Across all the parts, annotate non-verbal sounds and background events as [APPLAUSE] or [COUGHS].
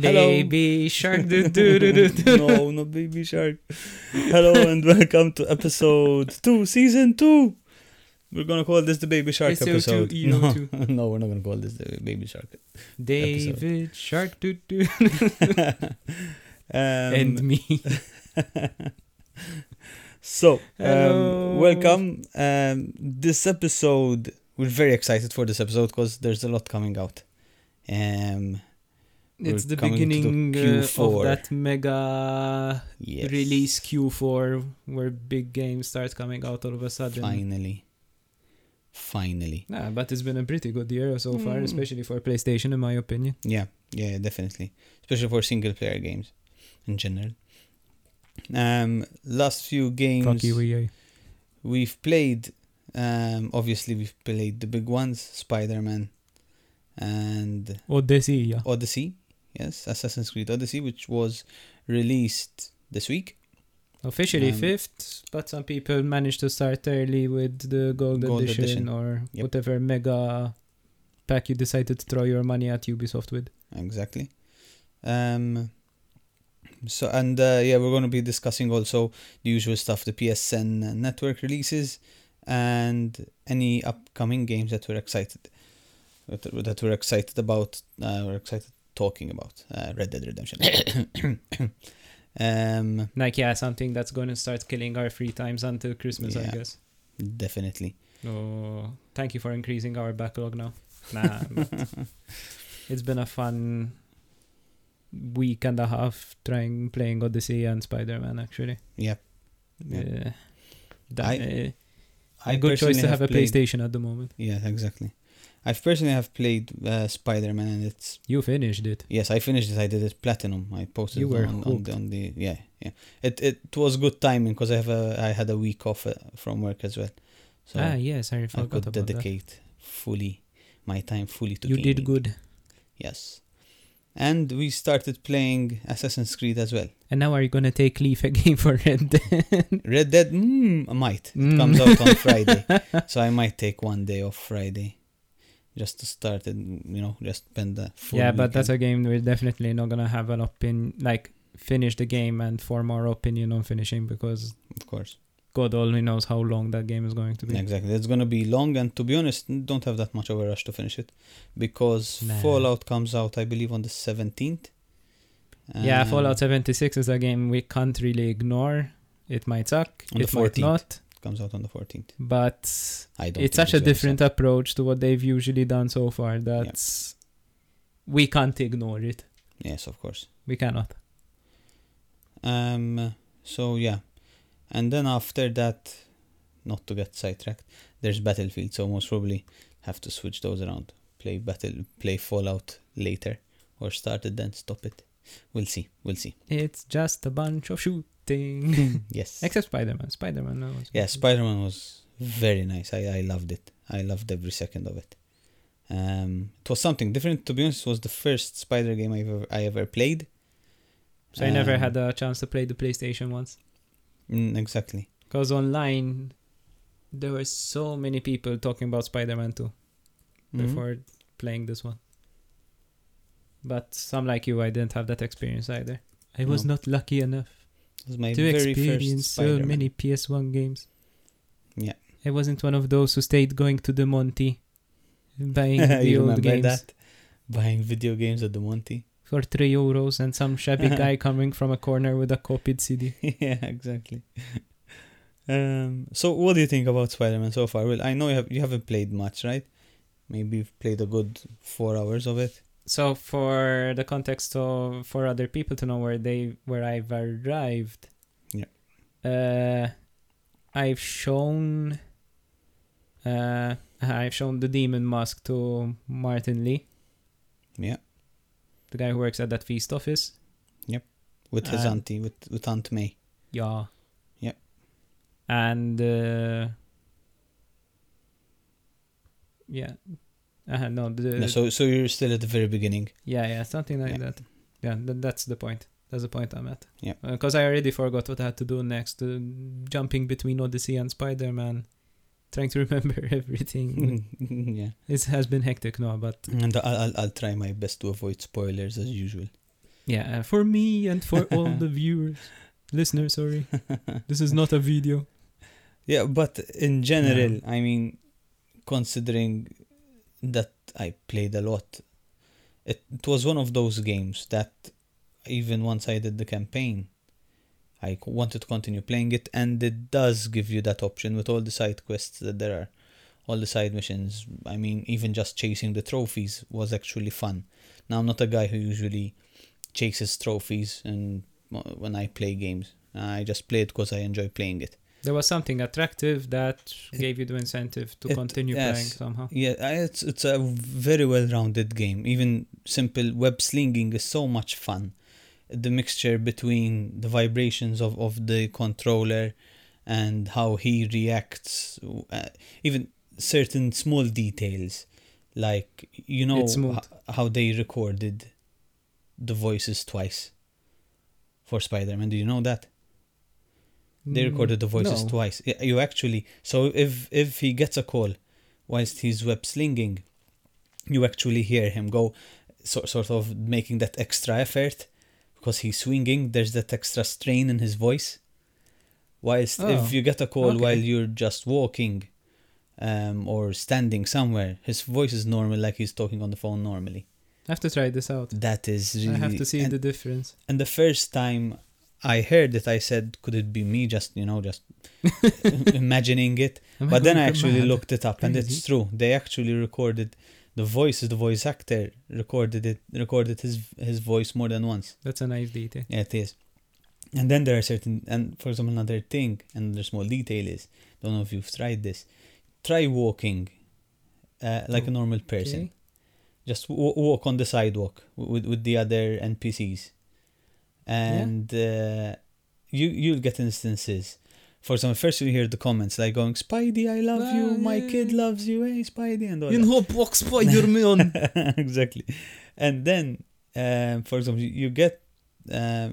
Hello. Baby shark. [LAUGHS] Do, do, do, do, do. no, not Baby Shark. Hello and welcome to episode two, season two. We're gonna call this the Baby Shark SO2, episode. no, EO2. [LAUGHS] no, we're not gonna call this the Baby Shark. David shark. Do, do. [LAUGHS] um, and me. so, um, Hello. welcome. Um, this episode, we're very excited for this episode because there's a lot coming out. Um, It's the to the beginning uh, Q4. of that mega yes. release Q4 where big games start coming out all of a sudden. Finally. Finally. Nah, but it's been a pretty good year so far, Mm. especially for PlayStation, in my opinion. Yeah, yeah, definitely. Especially for single player games in general. Um, last few games you, we've played. Um, obviously we've played the big ones: Spider Man and Odyssey, yeah. Odyssey. Yes, Assassin's Creed Odyssey, which was released this week. Officially Um, fifth, but some people managed to start early with the gold, Gold edition, edition. or Yep. whatever mega pack you decided to throw your money at Ubisoft with. Exactly. Um. So and uh, yeah, we're going to be discussing also the usual stuff, the PSN network releases, and any upcoming games that we're excited that, we're excited about. Uh, we're excited talking about uh, Red Dead Redemption. [COUGHS] um, Like, yeah, something that's going to start killing our free times until Christmas, I guess. definitely. Oh, thank you for increasing our backlog now. Nah, [LAUGHS] it's been a fun week and a half trying playing Odyssey and Spider Man. Actually, Yep. Yeah. yeah. That, I- uh, a good choice to have, a played- PlayStation at the moment. Yeah, exactly. I personally have played uh, Spider Man, and it's You finished it. Yes, I finished it. I did it platinum. I posted You were on, on, the, on the yeah yeah. It it was good timing because I have a I had a week off uh, from work as well, so ah, yes, I I forgot could about that. dedicate fully my time fully to You did good. Yes, and we started playing Assassin's Creed as well. And now are you gonna take leave [LAUGHS] again for Red Dead? Red Dead, mm, I might. It Mm. comes out on [LAUGHS] Friday, so I might take one day off Friday, just to start and you know just spend the full yeah, but that's a game we're definitely not gonna have an opinion like finish the game and form our opinion on finishing because of course. God only knows how long that game is going to be. Exactly. It's going to be long, and to be honest, don't have that much of a rush to finish it because Nah. Fallout comes out, I believe, on the 17th. Yeah, Um, Fallout 76 is a game we can't really ignore. It might suck, On the it might not, comes out on the 14th. but I don't. it's such a different approach to what they've usually done so far that we can't ignore it. Yes, of course. We cannot. Um. So yeah, and then after that, not to get sidetracked, there's Battlefield. So most probably have to switch those around. Play battle, play Fallout later, or start it then stop it. We'll see. We'll see. It's just a bunch of shooting. [LAUGHS] yes. Except Spider Man. Spider Man, no. Yeah, Spider Man was very nice. I, I loved it. I loved every second of it. Um, it was something different. To be honest, it was the first Spider game I ever I ever played. So I never Um, had a chance to play the PlayStation once. Mm, exactly. Because online, there were so many people talking about Spider Man 2 Mhm. before playing this one. But some like you, I didn't have that experience either. I was No. not lucky enough It was my to very experience first so Spider-Man. many PS1 games. Yeah. I wasn't one of those who stayed going to the Monti, buying [LAUGHS] the old remember games that? Buying video games at the Monti. for 3 euros and some shabby [LAUGHS] guy coming from a corner with a copied CD. [LAUGHS] yeah, exactly. um. So, what do you think about Spider Man so far? Well, I know you have you haven't played much, right? Maybe you've played a good four hours of it. So for the context of for other people to know where they where I've arrived. Yeah. Uh I've shown uh I've shown the demon mask to Martin Li, Yeah, the guy who works at that F.E.A.S.T. office. Yep. With his Um, auntie, with with Aunt May. Yeah. Yeah. And uh yeah. Uh, no, the, Yeah, so, so you're still at the very beginning. Yeah, yeah, something like Yeah. that. Yeah, th- that's the point. That's the point I'm at. Yeah. Because I already forgot what I had to do next. Uh, jumping between Odyssey and Spider Man, [LAUGHS] trying to remember [LAUGHS] everything. [LAUGHS] yeah, it has been hectic now, but and I'll, I'll I'll try my best to avoid spoilers as usual. Yeah, uh, for me and for all the viewers, listeners. Sorry, this is not a video. Yeah, but in general, I mean, considering that I played a lot, it, it was one of those games that even once I did the campaign, I wanted to continue playing it, and it does give you that option with all the side quests that there are, all the side missions. I mean, even just chasing the trophies was actually fun. Now, I'm not a guy who usually chases trophies, and uh, when I play games, I just play it because I enjoy playing it. There was something attractive that gave you the incentive to it- continue yes. playing somehow. Yeah, it's it's a very well-rounded game. Even simple web slinging is so much fun. The mixture between the vibrations of, of the controller and how he reacts, uh, even certain small details, like you know h- how they recorded the voices twice for Spider-Man. Do you know that? They Mm, recorded the voices no. twice. You actually so if if he gets a call whilst he's web slinging, you actually hear him go so, sort of making that extra effort because he's swinging. There's that extra strain in his voice. Whilst Oh, if you get a call okay. while you're just walking, um, or standing somewhere, his voice is normal, like he's talking on the phone normally. I have to try this out. That is really. I have to see and, the difference. and the first time I heard it, I said, "Could it be me?" Just you know, just [LAUGHS] imagining it. Am But then I actually mad? looked it up, and it's true. They actually recorded the voices. The voice actor recorded it. Recorded his his voice more than once. That's a nice detail. Yeah, it is. And then there are certain, and for example, another thing, another small detail is, don't know if you've tried this. Try walking, uh, like a normal person. Okay. Just w- walk on the sidewalk with with the other NPCs, and uh, you you'll get instances. For example, first you hear the comments like going, "Spidey, I love you. My Ah, kid loves you. Hey, Spidey," and all In hope walk Spider-Man. [LAUGHS] exactly. And then, um, for example, you- you get um,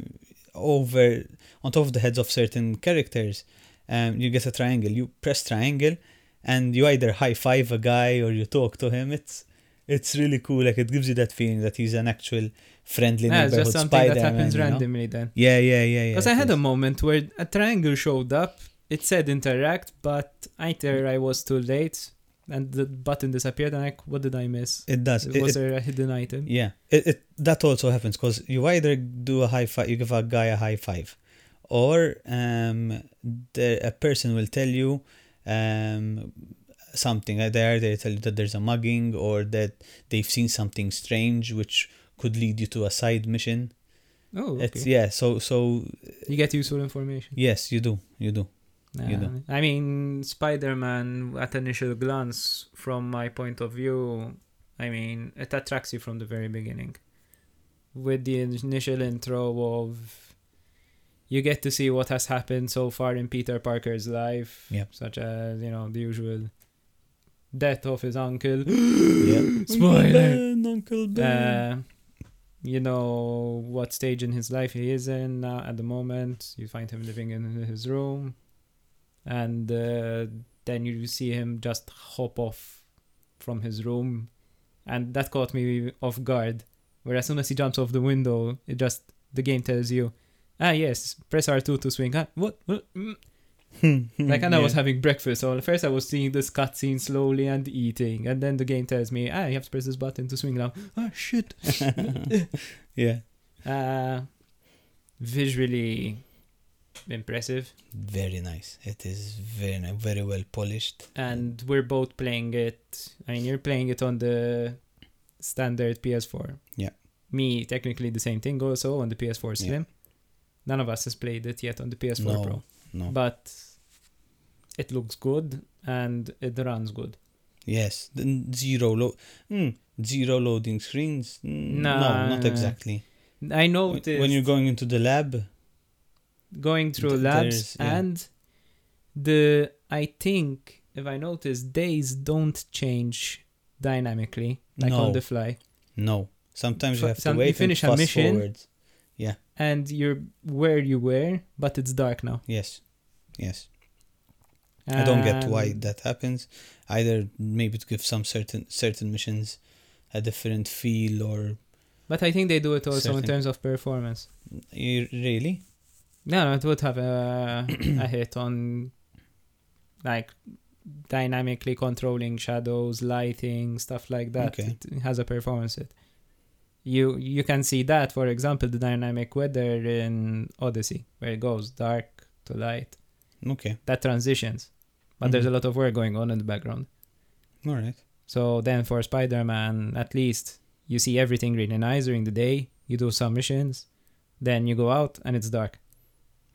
over on top of the heads of certain characters. Um, you get a triangle. You press triangle, and you either high five a guy or you talk to him. It's it's really cool. Like it gives you that feeling that he's an actual friendly yeah, neighborhood just something Spider-Man. that happens you know? randomly then. Yeah, yeah, yeah, yeah. Because I had a moment where a triangle showed up. It said interact, but either I was too late and the button disappeared. And like, what did I miss? It does. It- was it- there a hidden item? Yeah, it, it that also happens because you either do a high five, you give a guy a high five, or um, the a person will tell you um something. uh, They tell you that there's a mugging or that they've seen something strange, which could lead you to a side mission. Oh, okay. It's yeah. So so You get useful information. yes, you do, you do. You do. I mean, Spider-Man at initial glance, from my point of view, I mean, it attracts you from the very beginning. With the initial intro of, you get to see what has happened so far in Peter Parker's life, Yep. such as you know the usual death of his uncle. [GASPS] yeah. Spoiler. Ben, Uncle Ben. Uh, you know what stage in his life he is in now at the moment. You find him living in his room, and uh, then you see him just hop off from his room, and that caught me off guard. Where as soon as he jumps off the window, it just the game tells you, ah yes, press R two to swing. Ah, what? what? Mm. Like and I was having breakfast, so at first I was seeing this cutscene slowly and eating, and then the game tells me, ah, you have to press this button to swing now. Ah, shit. [LAUGHS] yeah. Uh, visually impressive, Very nice. It is very nice, very well polished. and we're both playing it. I mean, you're playing it on the standard PS4. Yeah. Me, technically the same thing also on the PS4 Yeah. Slim. None of us has played it yet on the PS4 No. Pro, no. but it looks good and it runs good. Yes, zero lo- mm, zero loading screens. Mm, Nah. no, not exactly. I noticed when you're going into the lab, going through Th- labs yeah. and the I think if I notice days don't change dynamically like No. on the fly no. Sometimes you F- have to some- you wait finish a and fast mission. Yeah, and you're where you were but it's dark now. Yes, yes. I don't get why um, that happens. Either maybe to give some certain certain missions a different feel, or But I think they do it also in terms of performance. You, really? No, no, it would have a, a [CLEARS THROAT] hit on like dynamically controlling shadows, lighting, stuff like that. Okay. It has a performance hit. You you can see that, for example, the dynamic weather in Odyssey, where it goes dark to light. Okay. That transitions, but there's a lot of work going on in the background. All right. So then for Spider-Man, at least you see everything really nice during the day. You do some missions, then you go out and it's dark.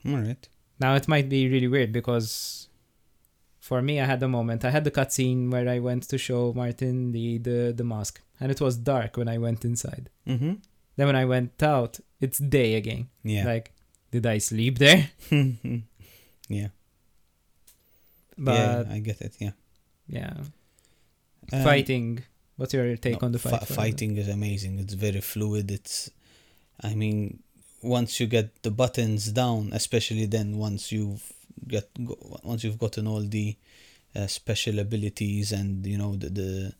All right. Now it might be really weird because for me I had a moment. I had the cutscene where I went to show Martin the, the, the mask. And it was dark when I went inside. Mm-hmm. Then when I went out, it's day again. Yeah. Like, did I sleep there? [LAUGHS] yeah. But yeah, yeah. I get it. Yeah. Um, fighting. What's your take no, on the fi- fight? for- fighting is amazing. It's very fluid. It's, I mean, once you get the buttons down, especially then once you've get go, once you've gotten all the uh, special abilities and you know the the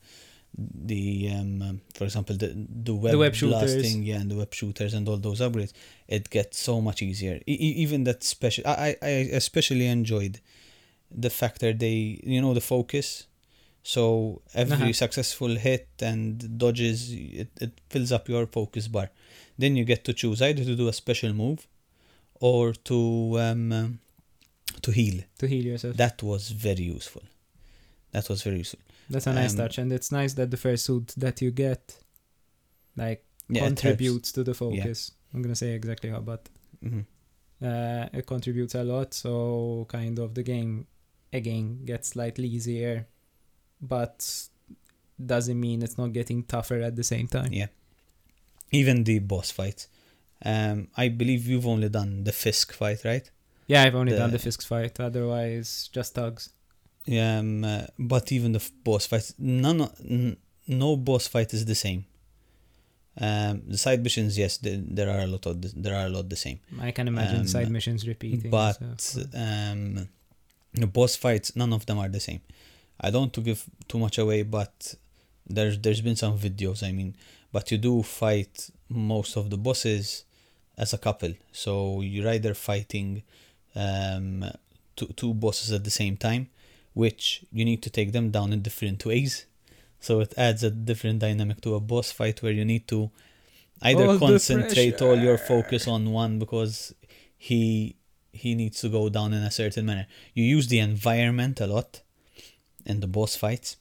the um, um, for example the the web, the web shooters. blasting yeah and the web shooters and all those upgrades it gets so much easier e- even that special I I especially enjoyed the fact that they you know the focus so every Uh-huh. successful hit and dodges it, it fills up your focus bar then you get to choose either to do a special move or to um, um, to heal To heal yourself. that was very useful that was very useful That's a nice um, touch. And it's nice that the first suit that you get, like, yeah contributes to the focus. I'm going to say exactly how, but hmm uh, it contributes a lot. So, kind of, the game, again, gets slightly easier, but doesn't mean it's not getting tougher at the same time. yeah even the boss fights um i believe you've only done the fisk fight right Yeah, I've only done The- the Fisk fight. Otherwise, just thugs. um uh, but even the f- boss fights none n- no boss fight is the same um the side missions yes there, there are a lot of the, there are a lot the same I can imagine Um, side missions repeating. but so- um the boss fights none of them are the same. I don't want to give too much away but there's there's been some videos i mean. But you do fight most of the bosses as a couple. So you're either fighting um two, two bosses at the same time which you need to take them down in different ways. So it adds a different dynamic to a boss fight where you need to either All concentrate all your focus on one because he he needs to go down in a certain manner. You use the environment a lot in the boss fights,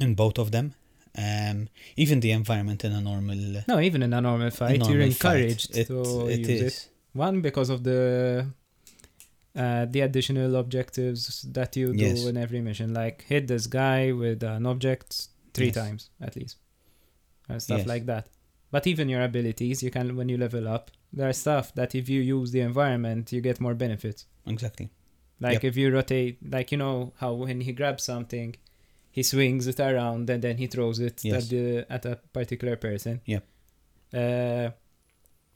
in both of them. Um, even the environment in a normal no, even in a normal fight, normal you're fight, encouraged it, to it use is. it. One because of the uh, the additional objectives that you do Yes. in every mission, like hit this guy with an object three Yes. times at least, and stuff Yes. like that. But even your abilities, you can when you level up, there are stuff that if you use the environment, you get more benefits. Exactly. Like Yep. if you rotate, like you know how when he grabs something, he swings it around and then he throws it Yes. at the at a particular person. Yeah. Uh,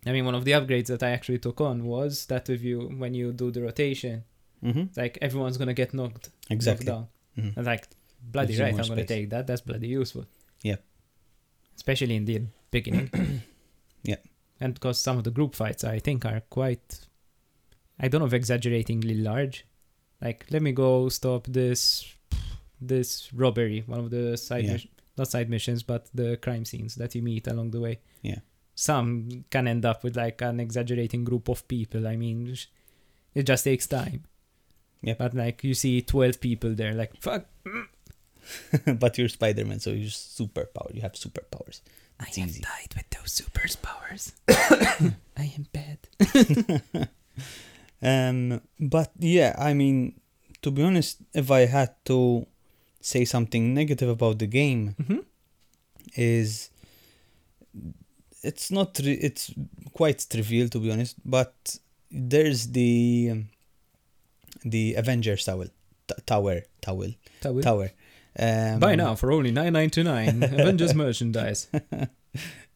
I mean, one of the upgrades that I actually took on was that if you when you do the rotation, Mm-hmm. like everyone's gonna get knocked, Exactly. knocked down. Mhm. And like bloody Gives right, I'm gonna take that. That's bloody useful. Yeah. Especially in the beginning. [COUGHS] Yep. And because some of the group fights I think are quite, I don't know if exaggeratingly large. Like, let me go stop this, this robbery. One of the side, Yeah. mis- not side missions, but the crime scenes that you meet along the way. Yeah. Some can end up with like an exaggerating group of people. I mean, it just takes time. Yeah, But like you see twelve people there, like fuck. [LAUGHS] but you're Spider-Man, so you're superpower. You have superpowers. It's I easy. have died with those super powers. [COUGHS] I am bad. [LAUGHS] Um, but yeah, I mean, to be honest, if I had to say something negative about the game, Mm-hmm. is it's not tri- it's quite trivial to be honest, but there's the um, the Avengers tower, t- tower, tower, tower. Um, Buy now for only nine ninety nine. [LAUGHS] Avengers merchandise.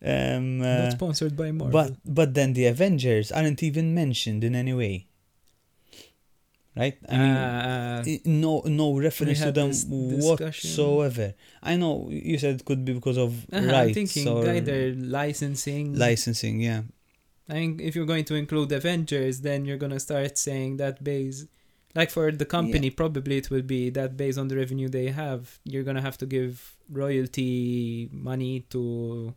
Um, Not uh, sponsored by Marvel. but but then the Avengers aren't even mentioned in any way. right? I mean, Uh, no no reference to them whatsoever. I know you said it could be because of uh, I'm rights thinking or either licensing. licensing. Yeah, I think if you're going to include Avengers, then you're gonna start saying that base, like for the company, probably it will be that based on the revenue they have, you're gonna have to give royalty money to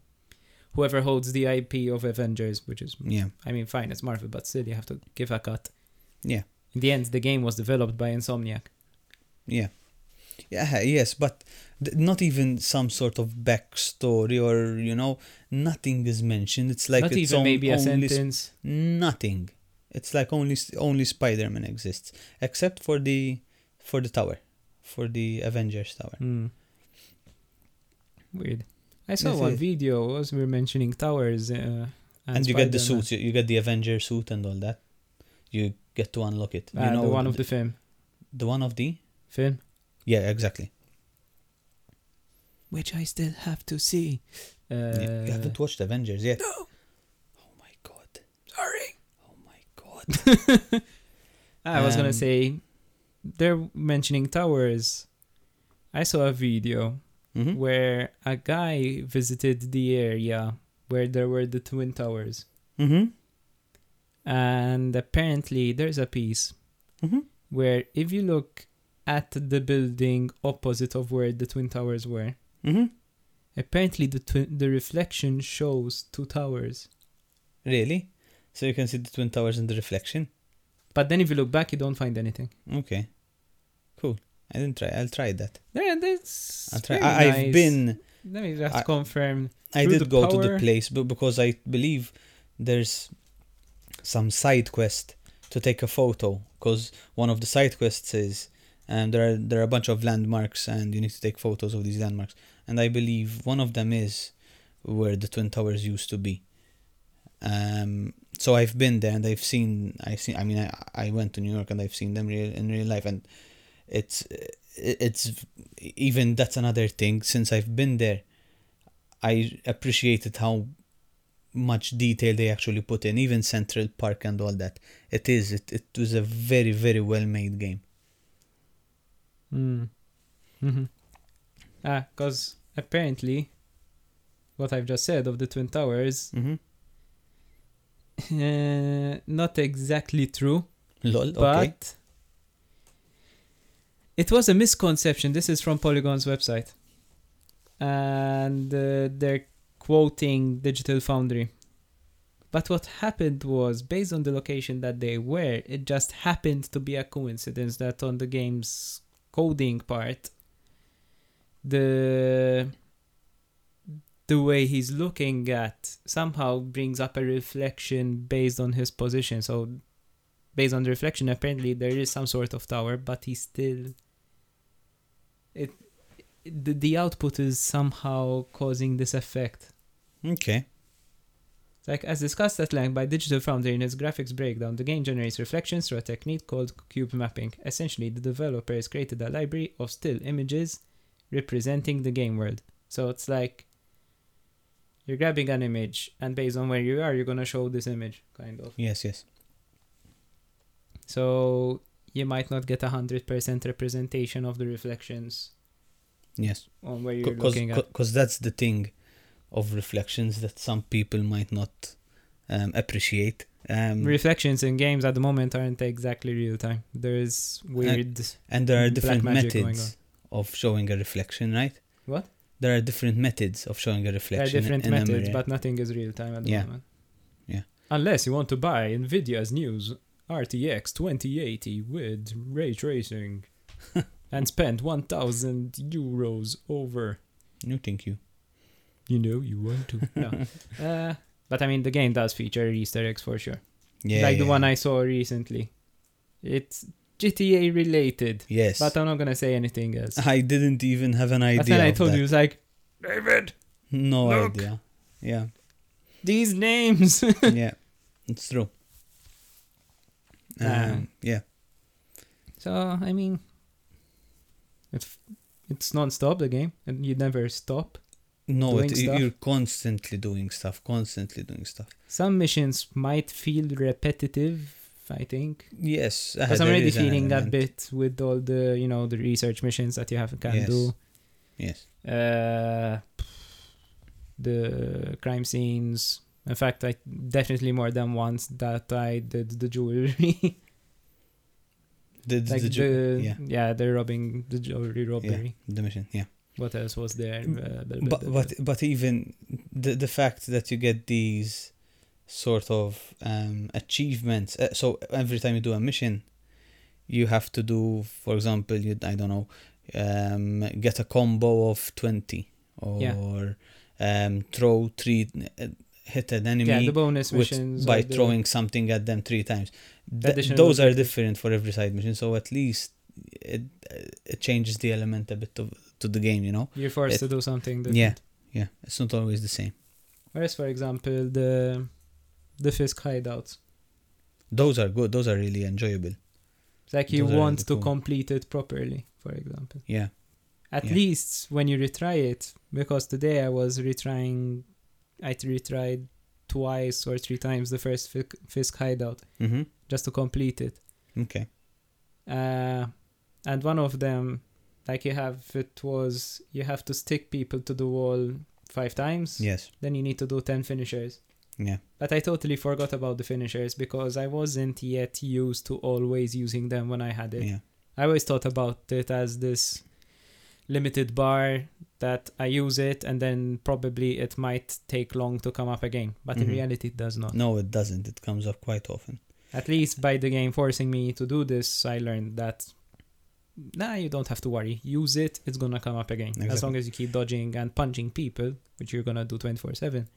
whoever holds the IP of Avengers, which is, yeah, I mean, fine, it's Marvel, but still you have to give a cut. yeah, In the end, the game was developed by Insomniac. yeah, yeah. Yes, but th- not even some sort of backstory or you know nothing is mentioned. It's like Not it's even on- maybe a sentence. nothing. It's like only only Spider-Man exists, except for the for the tower, for the Avengers tower. Hmm. Weird. I saw one video as we were mentioning towers. Uh, and, And, you get the suits. You, you get the Avenger suit and all that. You get to unlock it. You Ah, know the one of the film. the one of the Film. yeah exactly. which I still have to see. Uh, you haven't watched Avengers yet. No, Oh my god. sorry. Oh my god. [LAUGHS] I was gonna Um, say, they're mentioning towers. I saw a video hmm where a guy visited the area where there were the twin towers, hmm and apparently there's a piece hmm where if you look at the building opposite of where the twin towers were, hmm apparently the twin the reflection shows two towers. Really? So you can see the twin towers in the reflection. But then if you look back, you don't find anything. Okay. Cool. I didn't try. I'll try that. Yeah, that's. I'll try. I, I've nice. been. Let me just I- confirm. I did go to the place, but because I believe there's some side quest to take a photo. Because one of the side quests is, um, there are there are a bunch of landmarks, and you need to take photos of these landmarks. And I believe one of them is where the twin towers used to be. Um, so I've been there, and I've seen. I've seen. I mean, I I went to New York, and I've seen them real in real life, and it's it's even that's another thing. Since I've been there, I appreciated how much detail they actually put in, even Central Park and all that. It is. It, it was a very, very well made game. Mm. hmm Ah, because apparently, what I've just said of the twin towers, Mm-hmm. Uh, not exactly true, Lol. but okay. it was a misconception. This is from Polygon's website, and uh, they're quoting Digital Foundry. But what happened was, based on the location that they were, it just happened to be a coincidence that on the game's coding part, the the way he's looking at somehow brings up a reflection based on his position. So based on the reflection, apparently there is some sort of tower, but he's still it the, the output is somehow causing this effect. Okay. Like as discussed at length by Digital Foundry in its graphics breakdown, the game generates reflections through a technique called cube mapping. Essentially, the developer has created a library of still images representing the game world. So it's like you're grabbing an image, and based on where you are, you're gonna show this image, kind of. Yes. Yes. So you might not get a hundred percent representation of the reflections Yes. on where you're Because looking at. because that's the thing of reflections that some people might not um, appreciate. Um, Reflections in games at the moment aren't exactly real time. There's weird. and there are different methods of showing a reflection, right? What? There are different methods of showing a reflection. There are different in methods, but nothing is real time at the Yeah. moment. Yeah. Unless you want to buy Nvidia's news RTX 2080 with ray tracing [LAUGHS] and spend 1000 euros over. no, thank you. You know you want to. [LAUGHS] No. uh, but I mean, the game does feature Easter eggs for sure. Yeah. like the yeah, one. I saw recently. It's GTA related, Yes. but I'm not gonna say anything else. I didn't even have an idea. But then I of told that. you, it's like, David, No Look. idea. Yeah. these names. [LAUGHS] yeah. It's true. Um, Um, yeah. so I mean, it's it's non-stop the game, and you never stop. No, doing it, stuff. you're constantly doing stuff, constantly doing stuff. Some missions might feel repetitive I think. Yes, uh, Because I'm already feeling that bit with all the you know the research missions that you have can Yes. do. Yes. Uh, the crime scenes. In fact, I definitely more than once that I did the jewelry, The, [LAUGHS] the, like the, the, yeah. yeah, the robbing the jewelry robbery. the mission. Yeah. What else was there? Uh, but but but even the the fact that you get these sort of um, achievements. Uh, so every time you do a mission, you have to do, for example, you I don't know, um, get a combo of twenty or Yeah. um, throw three, uh, hit an enemy. yeah, the bonus with- missions by or the- throwing something at them three times. Th- those are different for every side mission, so at least it it changes the element a bit of, to the game, you know. You're forced it- to do something. Different. Yeah. Yeah, it's not always the same. Whereas, for example, the the Fisk hideouts. Those are good. Those are really enjoyable. It's like you Those want really to cool. complete it properly, for example. Yeah. At Yeah. least when you retry it, because today I was retrying, I retried twice or three times the first Fisk, hideout Mm-hmm. just to complete it. Okay. Uh, and one of them, like you have, it was you have to stick people to the wall five times. Yes. Then you need to do ten finishers. Yeah. But I totally forgot about the finishers because I wasn't yet used to always using them when I had it. Yeah. I always thought about it as this limited bar that I use it and then probably it might take long to come up again. But in Mhm. reality, it does not. No, it doesn't. It comes up quite often. At least by the game forcing me to do this, I learned that. Nah, you don't have to worry. Use it, it's gonna come up again. As long as you keep dodging and punching people, which you're gonna do 24 7,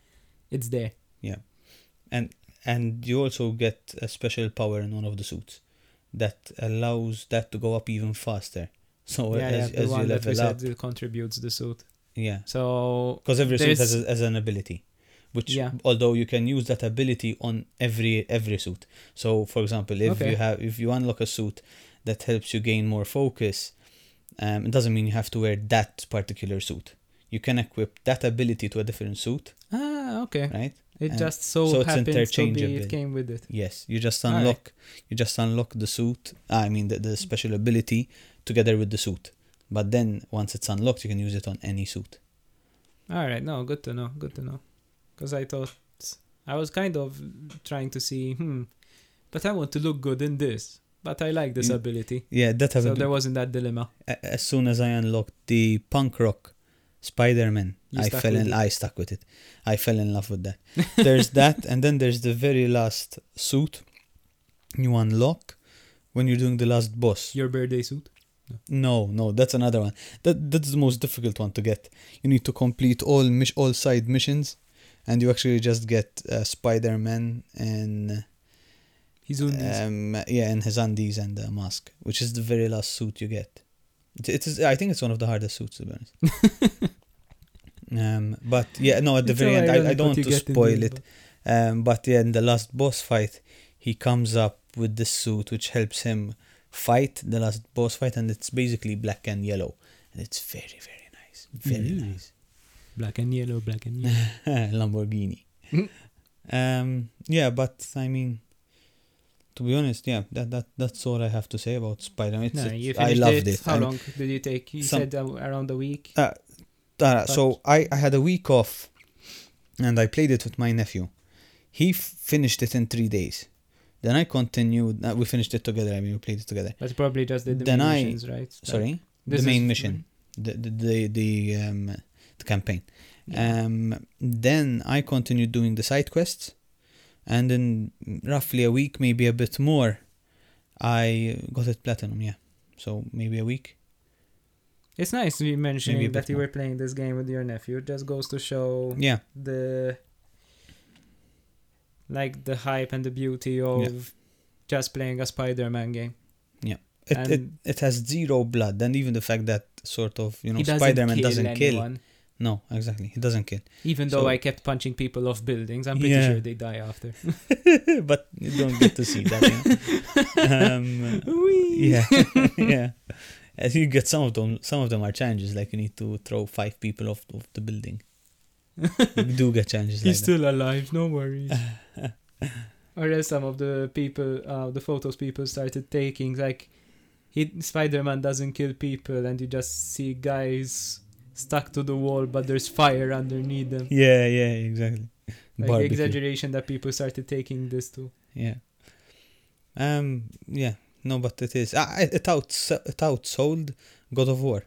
it's there. Yeah, and and you also get a special power in one of the suits that allows that to go up even faster. [LAUGHS] So yeah, as, yeah, the as you one that up, it contributes the suit. yeah, So because every suit has, a, has an ability, which Yeah. although you can use that ability on every every suit. So for example, if Okay. you have if you unlock a suit that helps you gain more focus, um, it doesn't mean you have to wear that particular suit. You can equip that ability to a different suit, ah, okay. right? It And just so, so happens to be it came with it. Yes, you just unlock you just unlock the suit. I mean the, the special ability together with the suit. But then once it's unlocked, you can use it on any suit. All right, no, good to know, good to know. Because I thought I was kind of trying to see, hmm, but I want to look good in this, but I like this Mm. ability. Yeah, that have So happened. there wasn't that dilemma. as soon as I unlocked the punk rock Spider-Man, You I fell in. I stuck with it. I fell in love with that. there's that, [LAUGHS] and then there's the very last suit you unlock when you're doing the last boss. Your birthday suit. No, no, that's another one. That that's the most difficult one to get. You need to complete all mis- all side missions, and you actually just get uh, Spider-Man and He's on this. um, yeah, and his undies and a mask, which is the very last suit you get. It, is. I think it's one of the hardest suits to be honest. [LAUGHS] um, but yeah, no, at the It's very end, I, I don't want to spoil it. Um, but yeah, in the last boss fight, he comes up with this suit which helps him fight the last boss fight, and it's basically black and yellow, and it's very very nice, very Mm. nice. Black and yellow, black and [LAUGHS] yellow. Lamborghini. Mm. um, yeah, but I mean, to be honest, yeah, that that that's all I have to say about Spider-Man. It's, no, you I loved it. it. How I'm- long did you take? You Some- said uh, around a week. Uh, so I, I had a week off and I played it with my nephew. He f- finished it in three days. Then I continued. Uh, we finished it together. I mean, we played it together. That's probably just did the Then main I- missions, right? Sorry, the main is- mission, the the the, the um the campaign. Yeah. Um, then I continued doing the side quests, and in roughly a week, maybe a bit more, I got it platinum. Yeah, so maybe a week. It's nice you mentioning Maybe a bit that you more. were playing this game with your nephew. It just goes to show Yeah, the like the hype and the beauty of just playing a Spider-Man game. it, it And- it has zero blood, and even the fact that sort of you know he doesn't Spider-Man kill doesn't kill. No, exactly, he doesn't kill. Even though So- I kept punching people off buildings, I'm pretty Yeah. sure they die after. [LAUGHS] [LAUGHS] but you don't get to see that. Yeah. um, [LAUGHS] yeah, yeah. As you get some of them, some of them are challenges. Like you need to throw five people off of the building. you do get challenges like He's still alive, no worries. or else some of the people, uh, the photos people started taking, like, he Spider-Man doesn't kill people, and you just see guys stuck to the wall, but there's fire underneath them. Yeah, yeah, exactly. Like Barbecue. exaggeration that people started taking this to. Yeah. Um. Yeah. No, but it is. Ah, it outs it outsold God of War.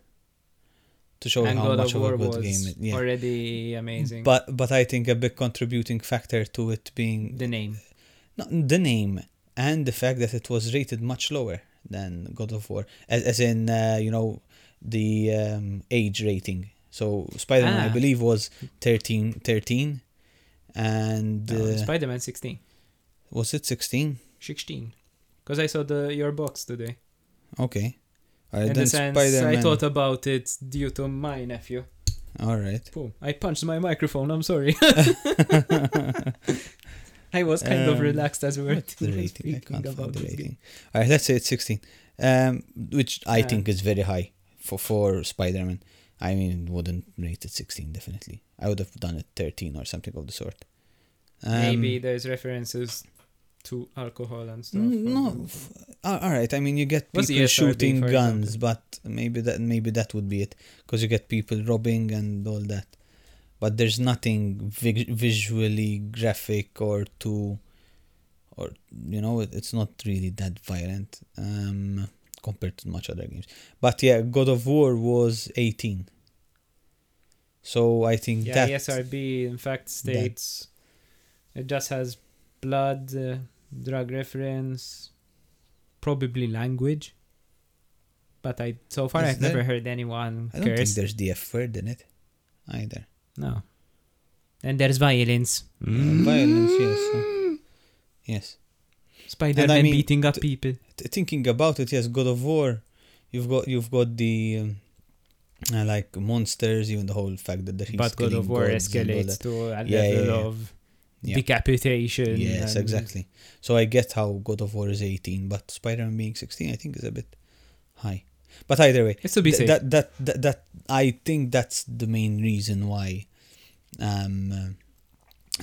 To show and how God much of War of a good was game it. Yeah. already amazing. But but I think a big contributing factor to it being the name. not the name and the fact that it was rated much lower than God of War, as, as in uh, you know the um, age rating. So Spider-Man, I Ah. believe, was 13, 13 and No, uh, Spider-Man 16. was it sixteen? 16. Because I saw the your box today. Okay, right. In the sense, Spider-Man. I thought about it due to my nephew. all right. Boom. I punched my microphone, I'm sorry. [LAUGHS] I was kind of Um, relaxed as we were the [LAUGHS] rating? I can't about the rating. All right, let's say it's 16, um, which I Yeah. think is very high for for Spider-Man. I mean, wouldn't rate it 16 definitely. I would have done it 13 or something of the sort. Um, Maybe there's references to alcohol and stuff. no, f- all right. I mean, you get What's people shooting guns, example? but maybe that maybe that would be it because you get people robbing and all that. But there's nothing vi- visually graphic or too, or you know, it, it's not really that violent um, compared to much other games. But yeah, God of War was 18. So I think Yeah, that the ESRB in fact states it just has blood, uh, drug reference, probably language. But I so far Is I've never heard anyone I don't think curse. there's the F word in it either. No. And there's violence. Uh, violence, yes. yes. Spider-Man mean, beating up people. Th- thinking about it, yes, God of War, you've got you've got the um, uh, like monsters, even the whole fact that he's But God of War escalates to a Yeah, level yeah, yeah. of decapitation. Yes, exactly. So I get how God of War is 18, but Spider-Man being 16, I think is a bit high. But either way, It's to be th- safe. that, that that that I think that's the main reason why um, uh,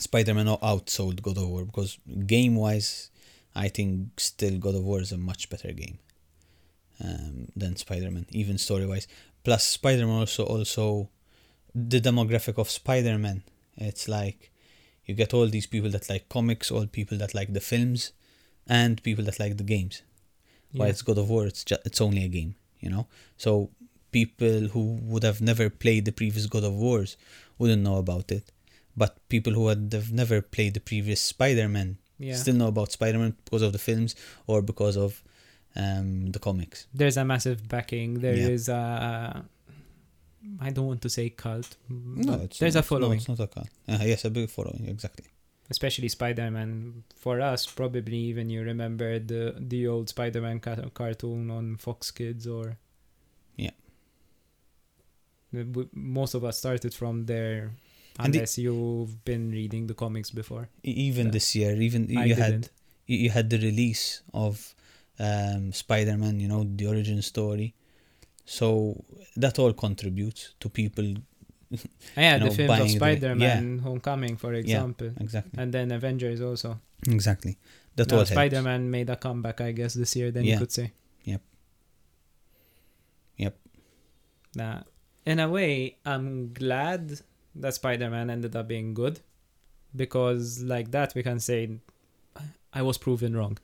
Spider-Man outsold God of War because game-wise, I think still God of War is a much better game um, than Spider-Man, even story-wise. Plus, Spider-Man also also the demographic of Spider-Man. It's like you get all these people that like comics, all people that like the films, and people that like the games. Yeah. While it's God of War, it's just it's only a game, you know. So people who would have never played the previous God of Wars wouldn't know about it, but people who had have never played the previous Spider-Man yeah. still know about Spider-Man because of the films or because of um, the comics. There's a massive backing. There Yeah. is a. I don't want to say cult. No, there's not, a following. No, it's not a cult. Uh, yes, a big following, exactly. especially Spider-Man. For us, probably even you remember the the old Spider-Man ca- cartoon on Fox Kids or Yeah. Most of us started from there, And the- unless you've been reading the comics before. Even Yeah. this year, even I you had didn't. you had the release of um, Spider-Man, you know, the origin story. So that all contributes to people [LAUGHS] Ah, yeah, the know, films of Spider-Man, Homecoming, for example, Yeah, exactly, and then Avengers also. exactly. That Now, all helps. Spider-Man made a comeback, I guess, this year. Then Yeah. you could say. Yep. Yep. Nah, in a way, I'm glad that Spider-Man ended up being good, because like that we can say, I was proven wrong,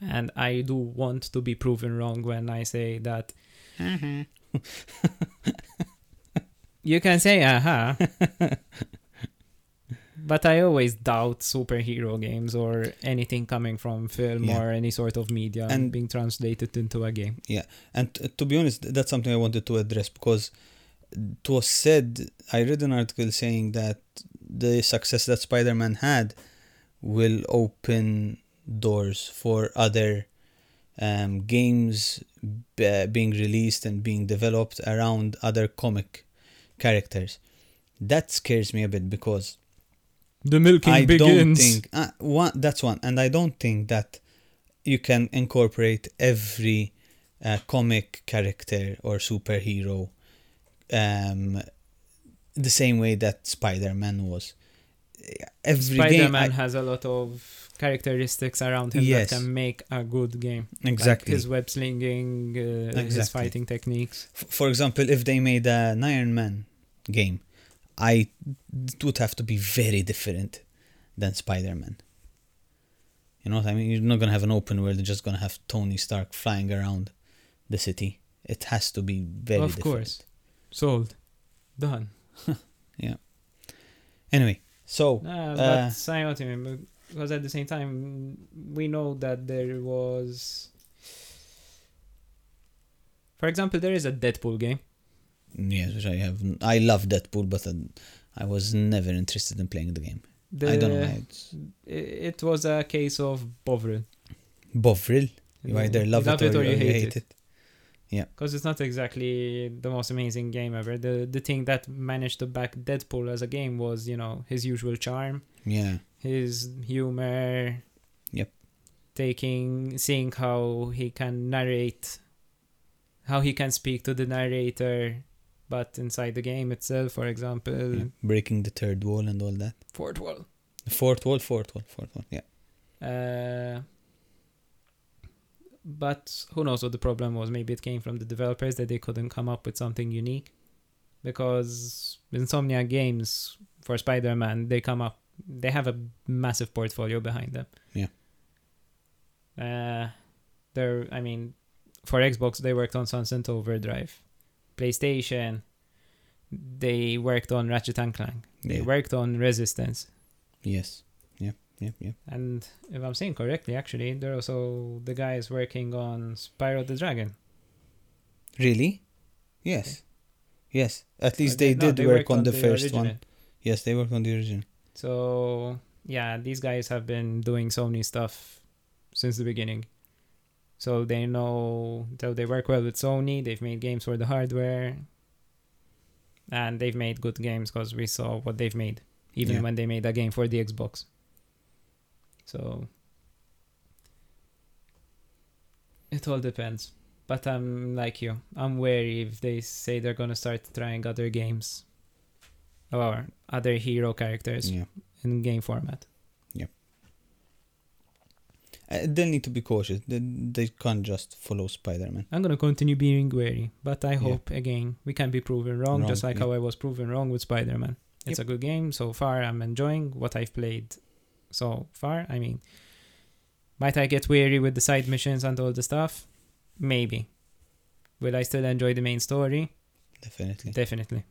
and I do want to be proven wrong when I say that. Mm-hmm. [LAUGHS] You can say aha. [LAUGHS] But I always doubt superhero games or anything coming from film Yeah. or any sort of media And- being translated into a game. Yeah. And t- to be honest, that's something I wanted to address because it was said, I read an article saying that the success that Spider Man had will open doors for other um, games b- being released and being developed around other comic characters. That scares me a bit because The milking I begins. don't think uh, one that's one, and I don't think that you can incorporate every uh, comic character or superhero um, the same way that Spider-Man was. Every Spider-Man I- has a lot of characteristics around him Yes. that can make a good game. Like exactly. his web slinging, uh, his fighting techniques. For example, if they made an Iron Man game, I it would have to be very different than Spider Man. You know what I mean? You're not gonna have an open world. You're just gonna have Tony Stark flying around the city. It has to be very of different. course. Sold. Done. [LAUGHS] Yeah. Anyway, so Nah, Uh, but I know what you mean. Because at the same time, we know that there was. For example, there is a Deadpool game. yes, which I have. I love Deadpool, but uh, I was never interested in playing the game. I don't know. Why It's It was a case of Bovril. Bovril. You either love, it, or, you hate it. Because it's not exactly the most amazing game ever. The the thing that managed to back Deadpool as a game was, you know, his usual charm, Yeah. his humor. Yep. Taking, seeing how he can narrate, how he can speak to the narrator, but inside the game itself, for example, yeah. Breaking the third wall and all that. fourth wall. Fourth wall, fourth wall, fourth wall. Yeah. Uh, but who knows what the problem was? Maybe it came from the developers that they couldn't come up with something unique. Because Insomniac games for Spider Man, they come up, they have a massive portfolio behind them. Yeah. Uh, they're, I mean, for Xbox, they worked on Sunset Overdrive. PlayStation, they worked on Ratchet and Clank. They Yeah. worked on Resistance. Yes. Yep. Yep. Yep. And if I'm saying correctly, actually, they're also the guys working on Spyro the Dragon. Really? Yes. Yes. At least they, no, did worked work on, the, first original. one. Yes, they worked on the original. So yeah, these guys have been doing Sony stuff since the beginning. So they know that they work well with Sony. They've made games for the hardware, and they've made good games because we saw what they've made, even Yeah. when they made a game for the Xbox. So it all depends. But I'm like you. I'm wary if they say they're gonna start trying other games or other hero characters Yeah. in game format. Uh, they'll need to be cautious. They, they can't just follow Spider Man. I'm gonna continue being wary, but I Yeah. hope again we can be proven wrong, just like yeah. how I was proven wrong with Spider-Man. It's Yep. a good game so far. I'm enjoying what I've played so far. I mean, might I get weary with the side missions and all the stuff? Maybe. Will I still enjoy the main story? Definitely. Definitely,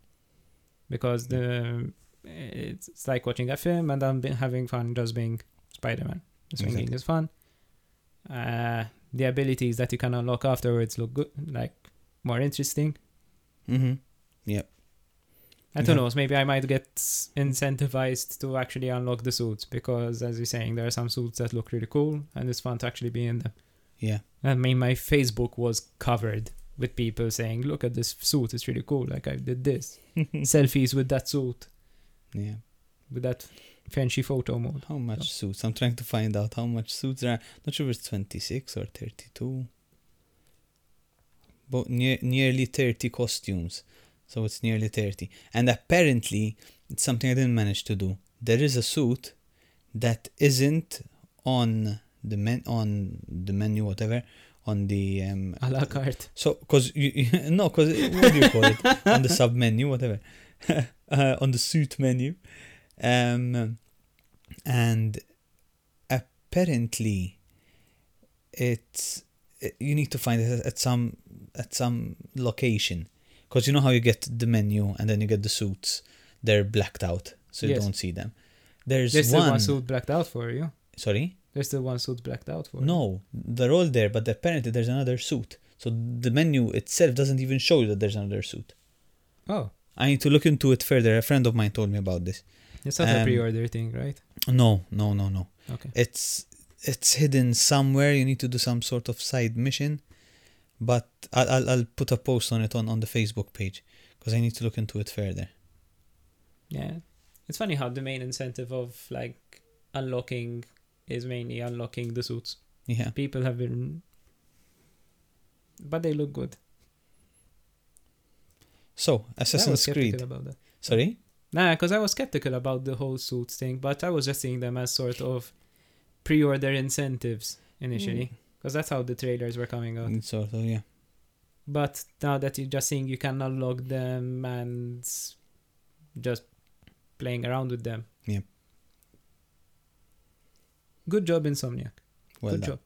because the it's, it's like watching a film and I'm having fun just being Spider-Man. The swinging Exactly. is fun. Uh, the abilities that you can unlock afterwards look good, like more interesting. Mm-hmm. I don't Yeah. know. Maybe I might get incentivized to actually unlock the suits because, as you're saying, there are some suits that look really cool and it's fun to actually be in them. Yeah. I mean, my Facebook was covered with people saying, "Look at this suit; it's really cool." Like I did this [LAUGHS] selfies with that suit, yeah. with that fancy photo mode. How much suits? I'm trying to find out how much suits there are. Not sure if it's 26 or 32. But near, nearly 30 costumes. So it's nearly 30. And apparently, it's something I didn't manage to do. There is a suit that isn't on the men on the menu, whatever, on the um, A la carte. so, cause you, you [LAUGHS] no, cause what do you call it [LAUGHS] on the sub menu, whatever, [LAUGHS] uh, on the suit menu, um, and apparently, it's it- you need to find it at some at some location, cause you know how you get the menu and then you get the suits, they're blacked out, so you Yes. don't see them. There's, There's still one. one suit blacked out for you. Sorry. There's still one suit blacked out for you. No, they're all there, but apparently there's another suit. So the menu itself doesn't even show you that there's another suit. Oh, I need to look into it further. A friend of mine told me about this. it's not a Um, pre-order thing, right? No, no, no, no. Okay. It's it's hidden somewhere. You need to do some sort of side mission, but I'll I'll, I'll put a post on it on, on the Facebook page because I need to look into it further. Yeah. It's funny how the main incentive of like unlocking is mainly unlocking the suits. Yeah, People have been but they look good. so Assassin's Creed. about that. Sorry. Nah, because I was skeptical about the whole suits thing, but I was just seeing them as sort of pre-order incentives initially, mm. Because that's how the trailers were coming out. Mm, Sort of, yeah. But now that you're just saying you can unlock them and just playing around with them. Yeah. Good job, Insomniac. Well Good done. job.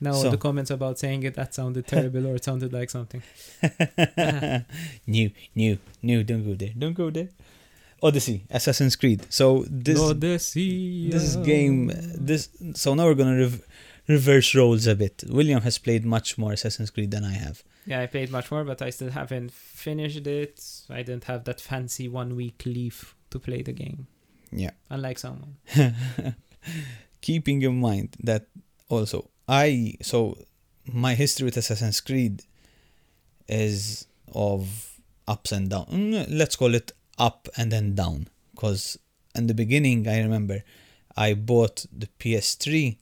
Now So- the comments about saying it that sounded terrible or it sounded like something. [LAUGHS] new, new, new. Don't go there. Don't go there. Odyssey, Assassin's Creed. So this Odyssey. this game, this. So now we're gonna rev- reverse roles a bit. William has played much more Assassin's Creed than I have. Yeah, I played much more, but I still haven't finished it. I didn't have that fancy one week leave to play the game, Yeah. unlike someone. [LAUGHS] Keeping in mind that also I so my history with Assassin's Creed is of ups and down. Mm, Let's call it up and then down. Because in the beginning, I remember I bought the PS3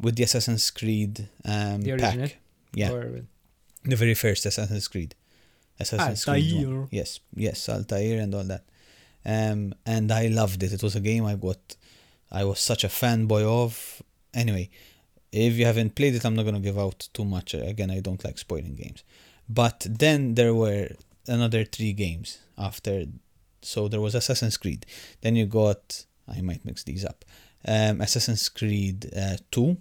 with the Assassin's Creed um, The original? pack. Yeah, Or, the very first Assassin's Creed. Assassin's Creed. one. Yes, yes, Altair and all that. Um, and I loved it. It was a game I got. I was such a fanboy of. Anyway, if you haven't played it, I'm not gonna give out too much. Again, I don't like spoiling games. But then there were another three games after. So there was Assassin's Creed. Then you got. I might mix these up. Um, Assassin's Creed uh, Two,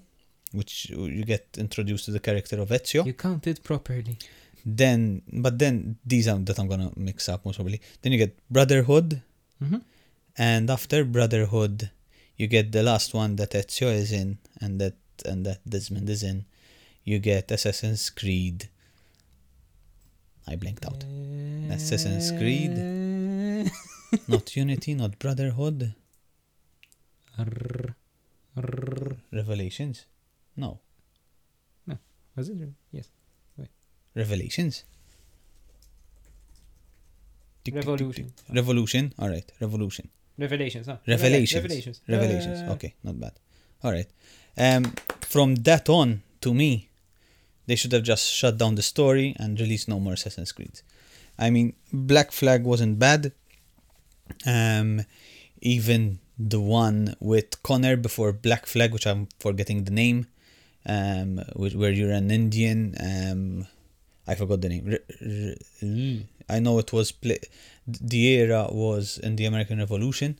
which you get introduced to the character of Ezio You counted properly. then but then these are that I'm gonna mix up most probably. Then you get Brotherhood, hmm and after Brotherhood, you get the last one that Ezio is in, and that and that Desmond is in. You get Assassin's Creed. I blanked out. Assassin's Creed. Not Unity, not Brotherhood. Revelations. No, No. Was it? Yes. Wait. Revelations. Revolution. Revolution. All right, Revolution. Revelations, huh? Revelations. Revelations. Revelations. Uh, Okay, not bad. All right. Um, from that on, to me, they should have just shut down the story and released no more Assassin's Creed. I mean, Black Flag wasn't bad. Um, even the one with Connor before Black Flag, which I'm forgetting the name, um, wh- where you're an Indian. Um, I forgot the name. I know it was play- the era was in the American Revolution.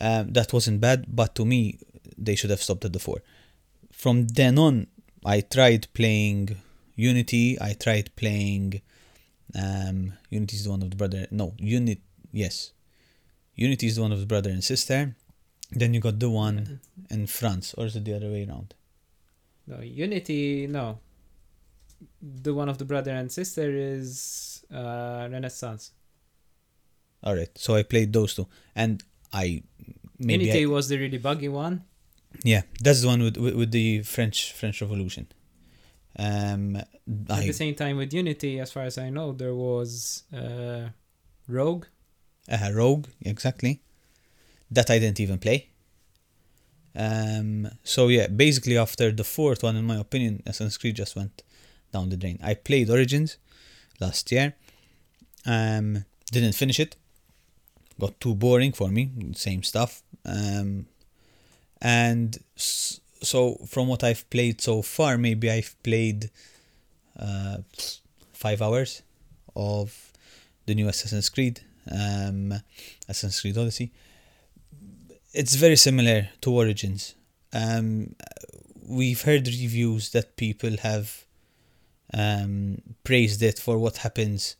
Um, that wasn't bad, but to me, they should have stopped at the four. From then on, I tried playing Unity. I tried playing. Um, Unity is the one of the brother. No, Unit. Yes, Unity is the one of the brother and sister. Then you got the one in France, or is it the other way around? No, Unity, no. The one of the brother and sister is uh, Renaissance. All right, so I played those two, and I maybe Unity I- was the really buggy one. yeah, that's the one with with, with the French French Revolution. Um, At I the same time, with Unity, as far as I know, there was uh, Rogue. Uh, Rogue exactly. That I didn't even play. Um, so yeah, basically after the fourth one, in my opinion, Assassin's Creed just went down the drain. I played Origins last year. Um, didn't finish it. Got too boring for me. Same stuff. Um, and so from what I've played so far, maybe I've played uh, five hours of the new Assassin's Creed, um, Assassin's Creed Odyssey. It's very similar to Origins. Um, we've heard reviews that people have um, praised it for what happens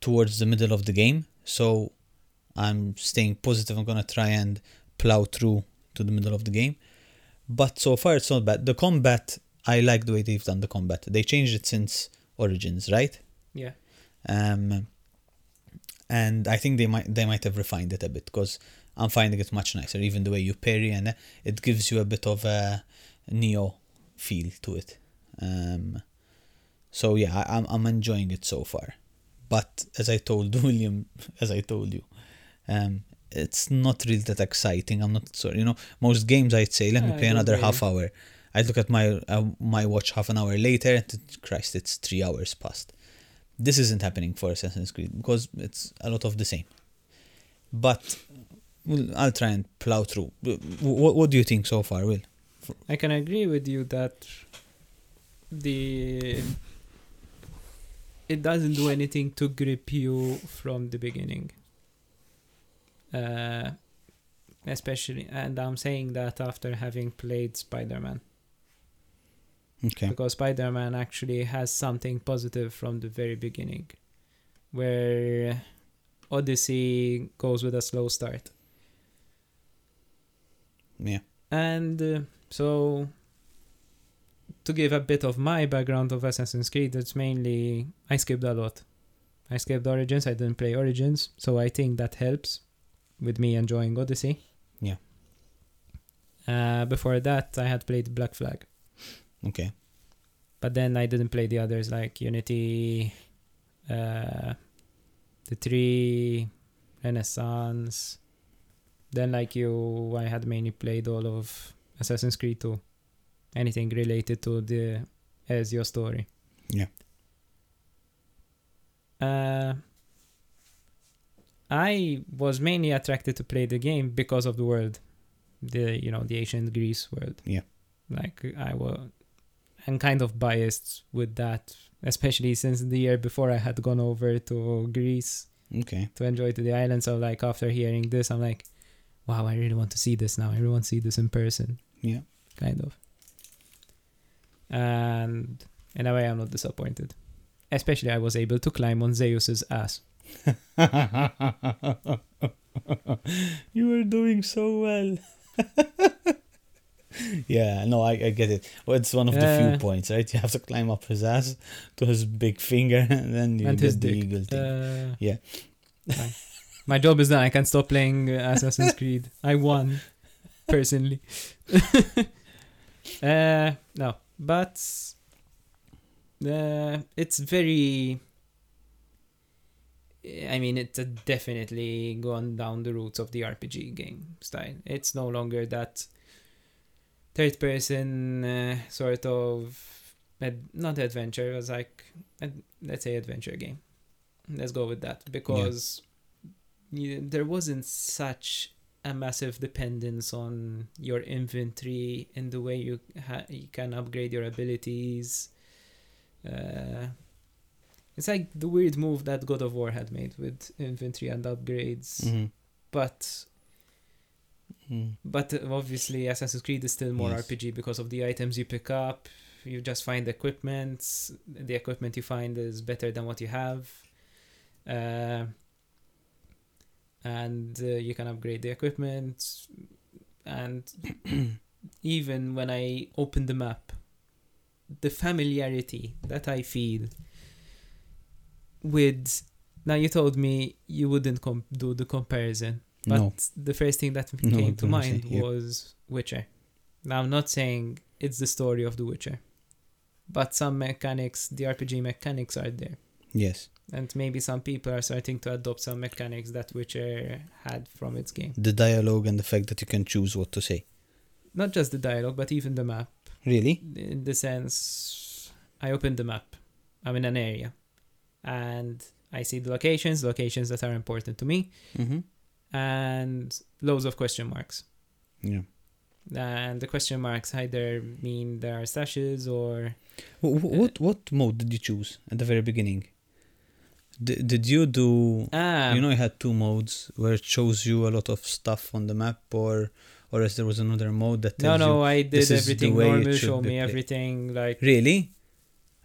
towards the middle of the game. So I'm staying positive. I'm gonna try and plow through to the middle of the game. But so far it's not bad. The combat, I like the way they've done the combat. They changed it since Origins, right? Yeah. Um, and I think they might they might have refined it a bit because I'm finding it much nicer. Even the way you parry and it gives you a bit of a neo feel to it. Um, so yeah, I, I'm I'm enjoying it so far. But as I told [LAUGHS] William, as I told you, um, it's not really that exciting. I'm not sorry. You know, most games I'd say let me play another half hour. I look at my uh, my watch half an hour later, and Christ, it's three hours past. This isn't happening for Assassin's Creed because it's a lot of the same. But I'll try and plow through. What What do you think so far, Will? I can agree with you that the it doesn't do anything to grip you from the beginning. Uh, especially, and I'm saying that after having played Spider-Man, Okay. because Spider-Man actually has something positive from the very beginning, where Odyssey goes with a slow start. Yeah. And uh, so, to give a bit of my background of Assassin's Creed, it's mainly I skipped a lot. I skipped Origins, I didn't play Origins, so I think that helps with me enjoying Odyssey. Yeah. Uh, before that, I had played Black Flag, Okay. but then I didn't play the others like Unity, uh, the Three, Renaissance. Then, like you, I had mainly played all of Assassin's Creed 2. Anything related to the Ezio story. Yeah. Uh, I was mainly attracted to play the game because of the world, the you know the ancient Greece world. Yeah. Like I was, I'm kind of biased with that, especially since the year before I had gone over to Greece Okay. to enjoy to the island. So like after hearing this, I'm like, wow, I really want to see this now. I really want to see this in person. Yeah. Kind of. And in a way, I'm not disappointed. Especially, I was able to climb on Zeus's ass. [LAUGHS] you are doing so well. [LAUGHS] yeah, no, I, I get it. Well, it's one of the Uh, few points, right? You have to climb up his ass to his big finger, [LAUGHS] and then you and get the dick. eagle thing. Uh, Yeah. My job is done. I can stop playing Assassin's [LAUGHS] Creed. I won, personally. [LAUGHS] uh, no, but uh, it's very. I mean, it's definitely gone down the roots of the RPG game style. It's no longer that third person uh, sort of ad- not adventure. It was like ad- let's say adventure game. Let's go with that because you, there wasn't such a massive dependence on your inventory in the way you ha- you can upgrade your abilities. Uh, it's like the weird move that God of War had made with inventory and upgrades, Mhm. but Mm. but uh, obviously Assassin's Creed is still more Yes. RPG because of the items you pick up. You just find equipment. The equipment you find is better than what you have. Uh, and uh, you can upgrade the equipment. And [COUGHS] even when I open the map, the familiarity that I feel with. Now, you told me you wouldn't com- do the comparison. But no. the first thing that No, came to mind say, yeah. was Witcher. Now, I'm not saying it's the story of The Witcher, but some mechanics, the RPG mechanics are there. Yes. And maybe some people are starting to adopt some mechanics that Witcher had from its game. The dialogue and the fact that you can choose what to say. Not just the dialogue, but even the map. Really? In the sense, I open the map, I'm in an area, and I see the locations, locations that are important to me, Mm-hmm. And loads of question marks. Yeah. and the question marks either mean there are stashes or Wh- wh- What what mode did you choose at the very beginning? D- did you do? ah you know, you had two modes where it shows you a lot of stuff on the map, or or else there was another mode that no no i did everything normal show me everything like. Really?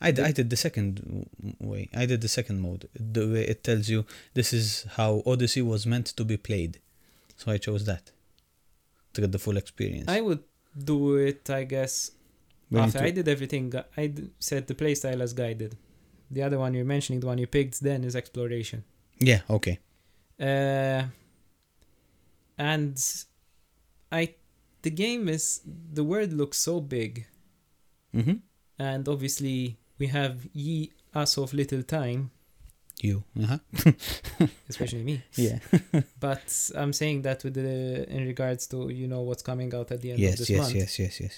I, d- I did the second way. I did the second mode. The way it tells you this is how Odyssey was meant to be played. So I chose that to get the full experience. i would do it i guess need after i did everything i d- set the playstyle as guided the other one you're mentioning the one you picked then is exploration yeah. Okay. uh and i the game is the world looks so big Mm-hmm. and obviously we have ye us of little time You. Uh-huh. [LAUGHS] especially me Yeah. [LAUGHS] but I'm saying that with the in regards to you know what's coming out at the end of yes. this Yes. month. Yes. Yes. Yes.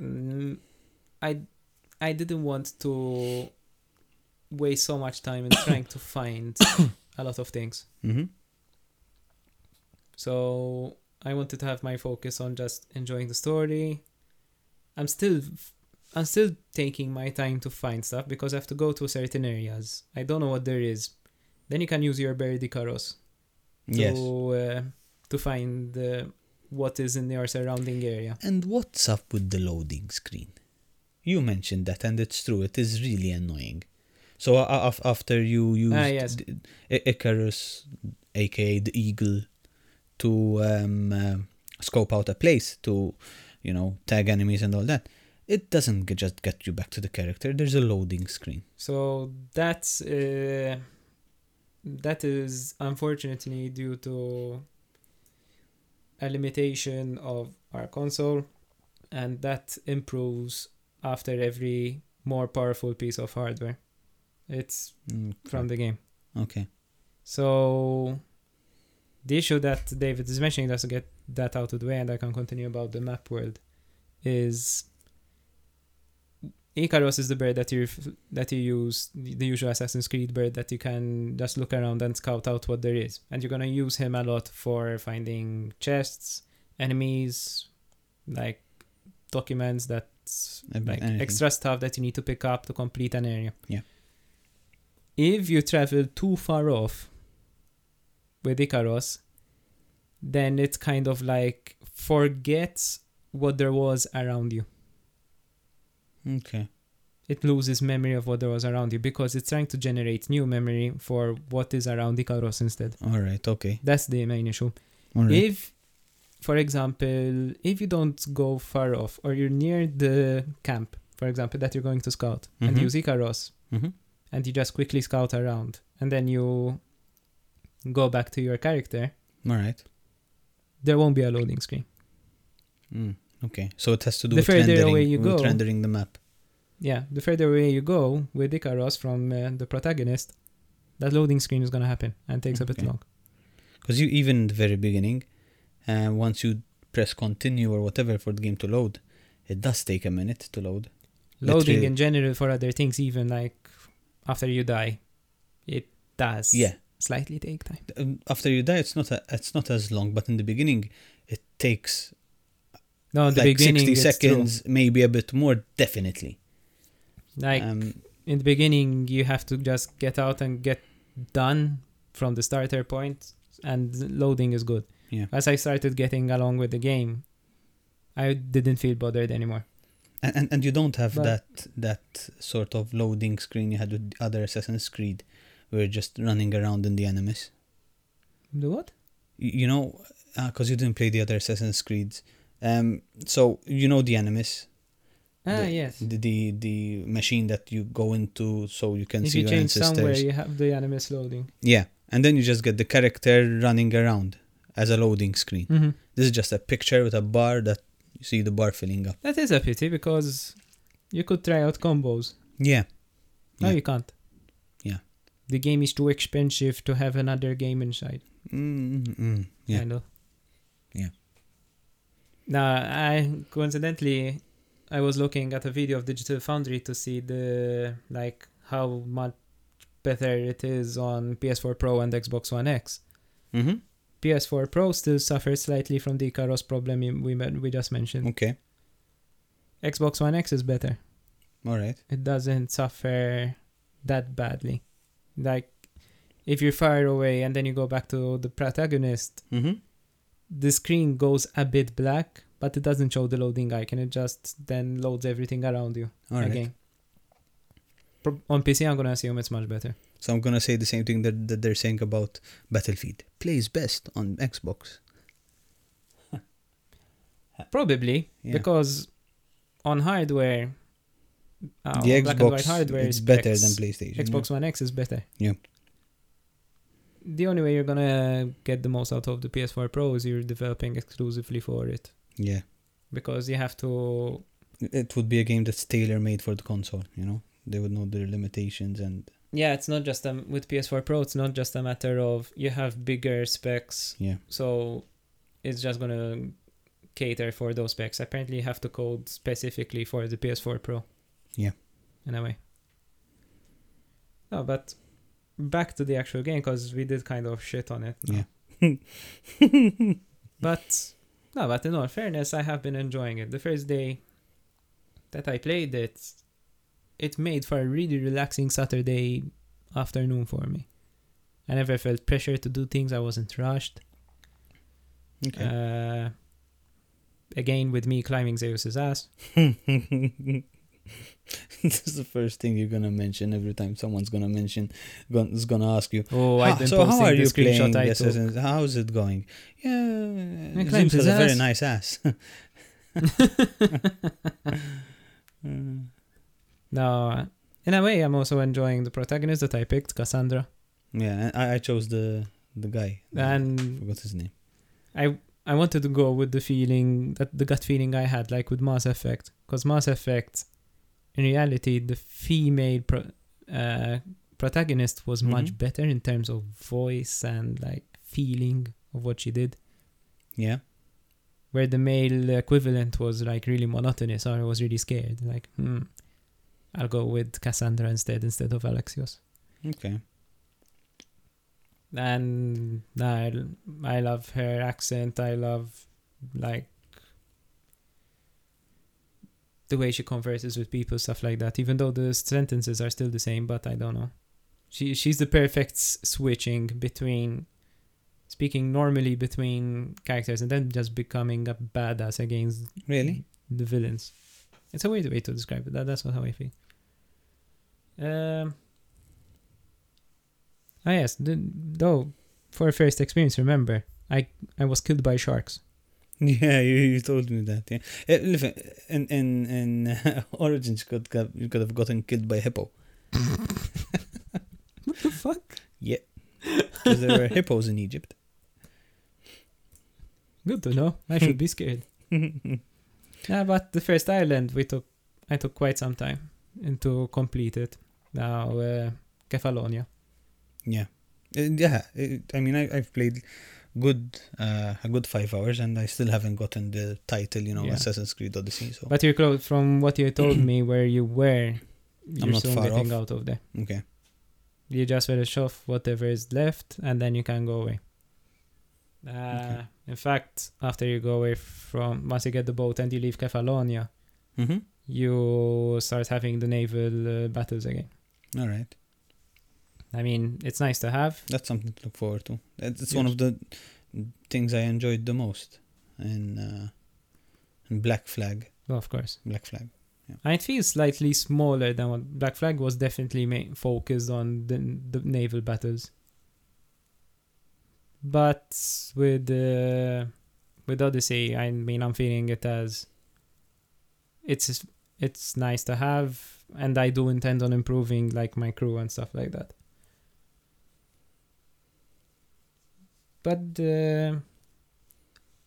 Mm, I I didn't want to waste so much time in [COUGHS] trying to find a lot of things. Mm-hmm. So I wanted to have my focus on just enjoying the story. I'm still I'm still taking my time to find stuff because I have to go to certain areas. I don't know what there is. Then you can use your Bird Icarus to Yes. uh, to find uh, what is in your surrounding area. And what's up with the loading screen? You mentioned that, and it's true. It is really annoying. So uh, after you use Ah, yes. Icarus, aka the eagle, to um, uh, scope out a place to, you know, tag enemies and all that, it doesn't get, just get you back to the character. There's a loading screen. So that's uh, that is unfortunately due to a limitation of our console, and that improves after every more powerful piece of hardware. It's Mm, from the game. okay. So the issue that David is mentioning, to get that out of the way, and I can continue about the map world, is Icarus is the bird that you that you use, the usual Assassin's Creed bird that you can just look around and scout out what there is, and you're gonna use him a lot for finding chests, enemies, like documents that like anything. extra stuff that you need to pick up to complete an area. Yeah. If you travel too far off with Icarus, then it's kind of like forgets what there was around you. Okay. It loses memory of what there was around you because it's trying to generate new memory for what is around Icarus instead. All right. Okay. That's the main issue. All right. If, for example, if you don't go far off or you're near the camp, for example, that you're going to scout and Mhm. use Icarus, hmm and you just quickly scout around and then you go back to your character, All right. there won't be a loading screen. Mm. Okay. So it has to do The with further rendering, away you go- rendering the map. Yeah, the further away you go with Icarus from uh, the protagonist, that loading screen is going to happen and takes a bit Okay. long. Because you even in the very beginning, uh, once you press continue or whatever for the game to load, it does take a minute to load. Loading Literally- in general for other things, even like after you die, it does Yeah. slightly take time. Um, After you die, it's not a, it's not as long, but in the beginning, it takes No, the like beginning sixty it's true. seconds, maybe a bit more. Definitely. Like um, in the beginning, you have to just get out and get done from the starter point, and loading is good. Yeah. As I started getting along with the game, I didn't feel bothered anymore. and, and and you don't have But- that that sort of loading screen you had with the other Assassin's Creed, where you're just running around in the enemies. The what? You, you know, because you didn't play the other Assassin's Creeds. Um, so you know the enemies, Ah, The- yes. the, the the machine that you go into so you can If see you your change somewhere, ancestors. you have the animus loading. Yeah, and then you just get the character running around as a loading screen. Mm-hmm. This is just a picture with a bar that you see the bar filling up. That is a pity because you could try out combos. Yeah, No, Yeah. you can't. Yeah. The game is too expensive to have another game inside. mm yeah, Kind of. Now, I coincidentally, I was looking at a video of Digital Foundry to see the like how much better it is on PS4 Pro and Xbox One X. mm-hmm. PS4 Pro still suffers slightly from the Icarus problem we we, we just mentioned. Okay, Xbox One X is better. all right. It doesn't suffer that badly. Like if you're far away and then you go back to the protagonist, Mm-hmm. The screen goes a bit black, but it doesn't show the loading icon. It just then loads everything around you All right. again. Pro- on PC, I'm gonna assume it's much better. So I'm gonna say the same thing that, that they're saying about Battlefield. Plays best on Xbox. [LAUGHS] Probably Yeah. because on hardware, uh, the on black and white Xbox hardware it's better than PlayStation. Xbox One X is better. Yeah. The only way you're gonna get the most out of the PS4 Pro is you're developing exclusively for it Yeah. because you have to. It would be a game that's tailor made for the console, you know? They would know their limitations and Yeah, it's not just um, with PS4 Pro. It's not just a matter of you have bigger specs, yeah. so it's just gonna cater for those specs. Apparently, you have to code specifically for the PS4 Pro. Yeah. In a way. No, but back to the actual game because we did kind of shit on it. Yeah. [LAUGHS] But no, but in all fairness, I have been enjoying it. The first day that I played it, it made for a really relaxing Saturday afternoon for me. I never felt pressure to do things. I wasn't rushed. Okay. Uh, again, with me climbing Zeus's ass. [LAUGHS] [LAUGHS] this is the first thing you're gonna mention every time someone's gonna mention is gonna ask you Oh, I've ah, been so how are you playing I. Assassin's how's it going yeah I Zeus climbed has a very nice ass. [LAUGHS] [LAUGHS] No, in a way, I'm also enjoying the protagonist that I picked, Cassandra. yeah I, I chose the the guy I And forgot his name I I wanted to go with the feeling that the gut feeling I had like with Mass Effect because Mass Effect in reality the female pro- uh, protagonist was much Mhm. better in terms of voice and like feeling of what she did. Yeah. Where the male equivalent was like really monotonous or I was really scared. Like hmm I'll go with Cassandra instead instead of Alexios. Okay. And I, I love her accent. I love like the way she converses with people stuff like that even though the sentences are still the same but i don't know. She she's the perfect switching between speaking normally between characters and then just becoming a badass against really? the villains. It's a weird way to describe it. That, that's how i feel. Um Ah yes, the, though for a first experience, remember I I was killed by sharks. [LAUGHS] yeah you, you told me that yeah Eh, listen, in in in uh, [LAUGHS] origins you could have, you could have gotten killed by hippo [LAUGHS] What the fuck? Yeah, because there were hippos in Egypt Good to know. I should be scared. Yeah, but the first island we took I took quite some time to complete it. Now uh, Kefalonia. Yeah, Uh, yeah. it- I mean, I, I've played good uh, a good five hours, and I still haven't gotten the title. You know, Yeah. Assassin's Creed Odyssey. So But you're close from what you told [CLEARS THROAT] me where you were. You're not soon far getting off. out of there. okay, You just finish off whatever is left, and then you can go away. Uh, Okay. In fact, after you go away from once you get the boat and you leave Kefalonia, mm-hmm. you start having the naval uh, battles again. all right. I mean, it's nice to have. That's something to look forward to. It's it's one of the things I enjoyed the most in uh, in Black Flag. Well, of course. Black Flag. Yeah. And it feels slightly smaller than what Black Flag was definitely ma- focused on the, the naval battles. But with uh, with Odyssey, I mean, I'm feeling it as it's it's nice to have, and I do intend on improving like my crew and stuff like that. But uh,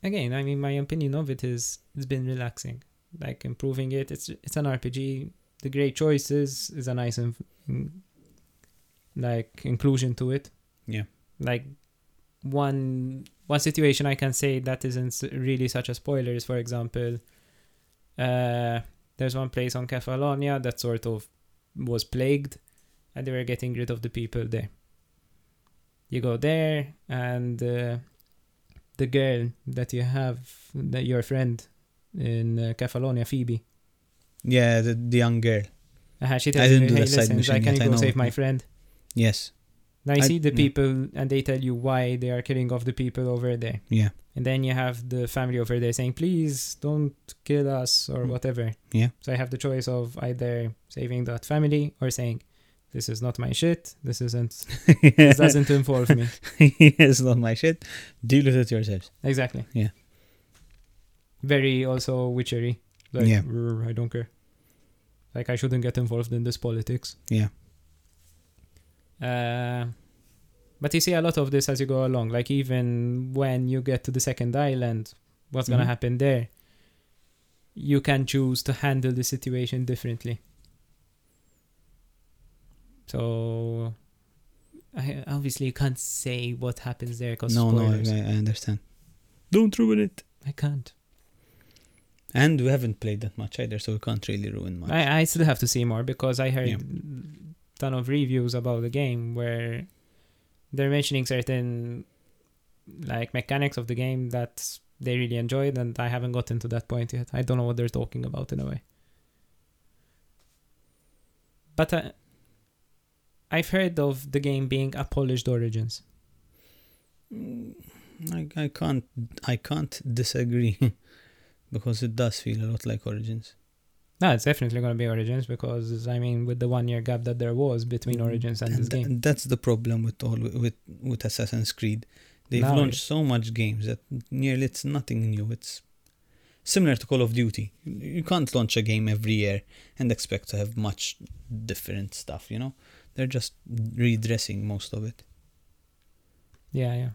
again, I mean, my opinion of it is it's been relaxing like improving it. It's it's an RPG. The great choices is a nice inf- like inclusion to it. Yeah. Like one one situation I can say that isn't really such a spoiler is, for example, uh, there's one place on Kefalonia that sort of was plagued, and they were getting rid of the people there. You go there, and uh, the girl that you have, that your friend in uh, Kefalonia, Phoebe. Yeah, the, the young girl. Uh, she I didn't you, do hey, side listen, mission like, can I go save my friend? Yes. Now you I- see the yeah. people, and they tell you why they are killing off the people over there. Yeah. And then you have the family over there saying, please don't kill us or Mm. whatever. Yeah. So I have the choice of either saving that family or saying, this is not my shit. This isn't, [LAUGHS] this doesn't involve me. [LAUGHS] it's not my shit. Deal with it yourselves. Exactly. Yeah. Very also witchery. Like, Yeah. I don't care. Like, I shouldn't get involved in this politics. Yeah. Uh, but you see a lot of this as you go along. Like, even when you get to the second island, what's going to Mhm. happen there? You can choose to handle the situation differently. So, I obviously can't say what happens there because No, no. I, I understand. Don't ruin it. I can't. And we haven't played that much either, so we can't really ruin much. I, I still have to see more because I heard Yeah. ton of reviews about the game where they're mentioning certain like mechanics of the game that they really enjoyed, and I haven't gotten to that point yet. I don't know what they're talking about in a way. But uh, I've heard of the game being a polished Origins. Mm, I, I can't I can't disagree [LAUGHS] because it does feel a lot like Origins. No, it's definitely going to be Origins because I mean, with the one year gap that there was between Mm, Origins and, this tha- game, that's the problem with all with with Assassin's Creed. They've Now launched so much games that nearly it's nothing new. It's similar to Call of Duty. You can't launch a game every year and expect to have much different stuff. You know, they're just redressing most of it. yeah, yeah.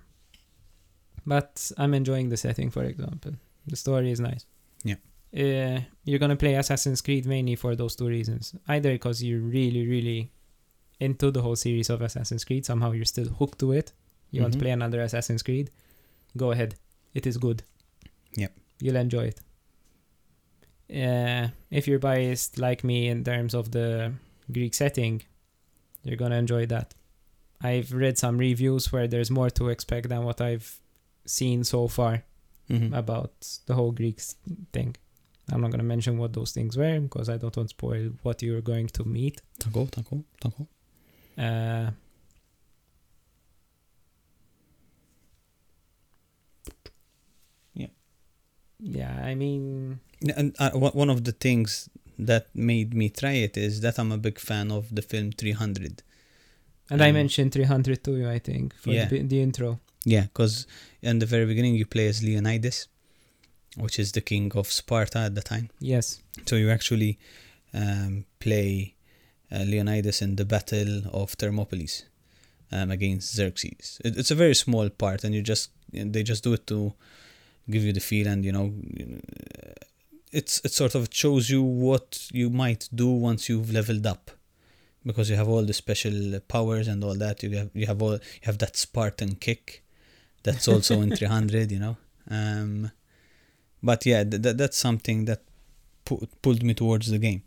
But I'm enjoying the setting, for example. The story is nice. Yeah. Uh, you're gonna play Assassin's Creed mainly for those two reasons. Either because you're really, really into the whole series of Assassin's Creed, somehow you're still hooked to it. You want to play another Assassin's Creed, go ahead. It is good. Yep. You'll enjoy it. Uh, if you're biased like me in terms of the Greek setting, you're gonna enjoy that. I've read some reviews where there's more to expect than what I've seen so far Mhm. about the whole Greek s- thing. I'm not gonna mention what those things were because I don't want to spoil what you're going to meet. Tako, tako, tako. Uh, Yeah. Yeah, I mean, And uh, one of the things that made me try it is that I'm a big fan of the film 300. and I Um, mentioned 300 to you, I think, for Yeah. the, the intro. Yeah, because in the very beginning you play as Leonidas, which is the king of Sparta at the time. Yes. So you actually um, play uh, Leonidas in the Battle of Thermopylae um, against Xerxes. It, it's a very small part, and you just they just do it to give you the feel, and you know, it's it sort of shows you what you might do once you've leveled up, because you have all the special powers and all that. You have you have all you have that Spartan kick, that's also in [LAUGHS] 300. You know. Um, but yeah, th- th- that's something that pu- pulled me towards the game.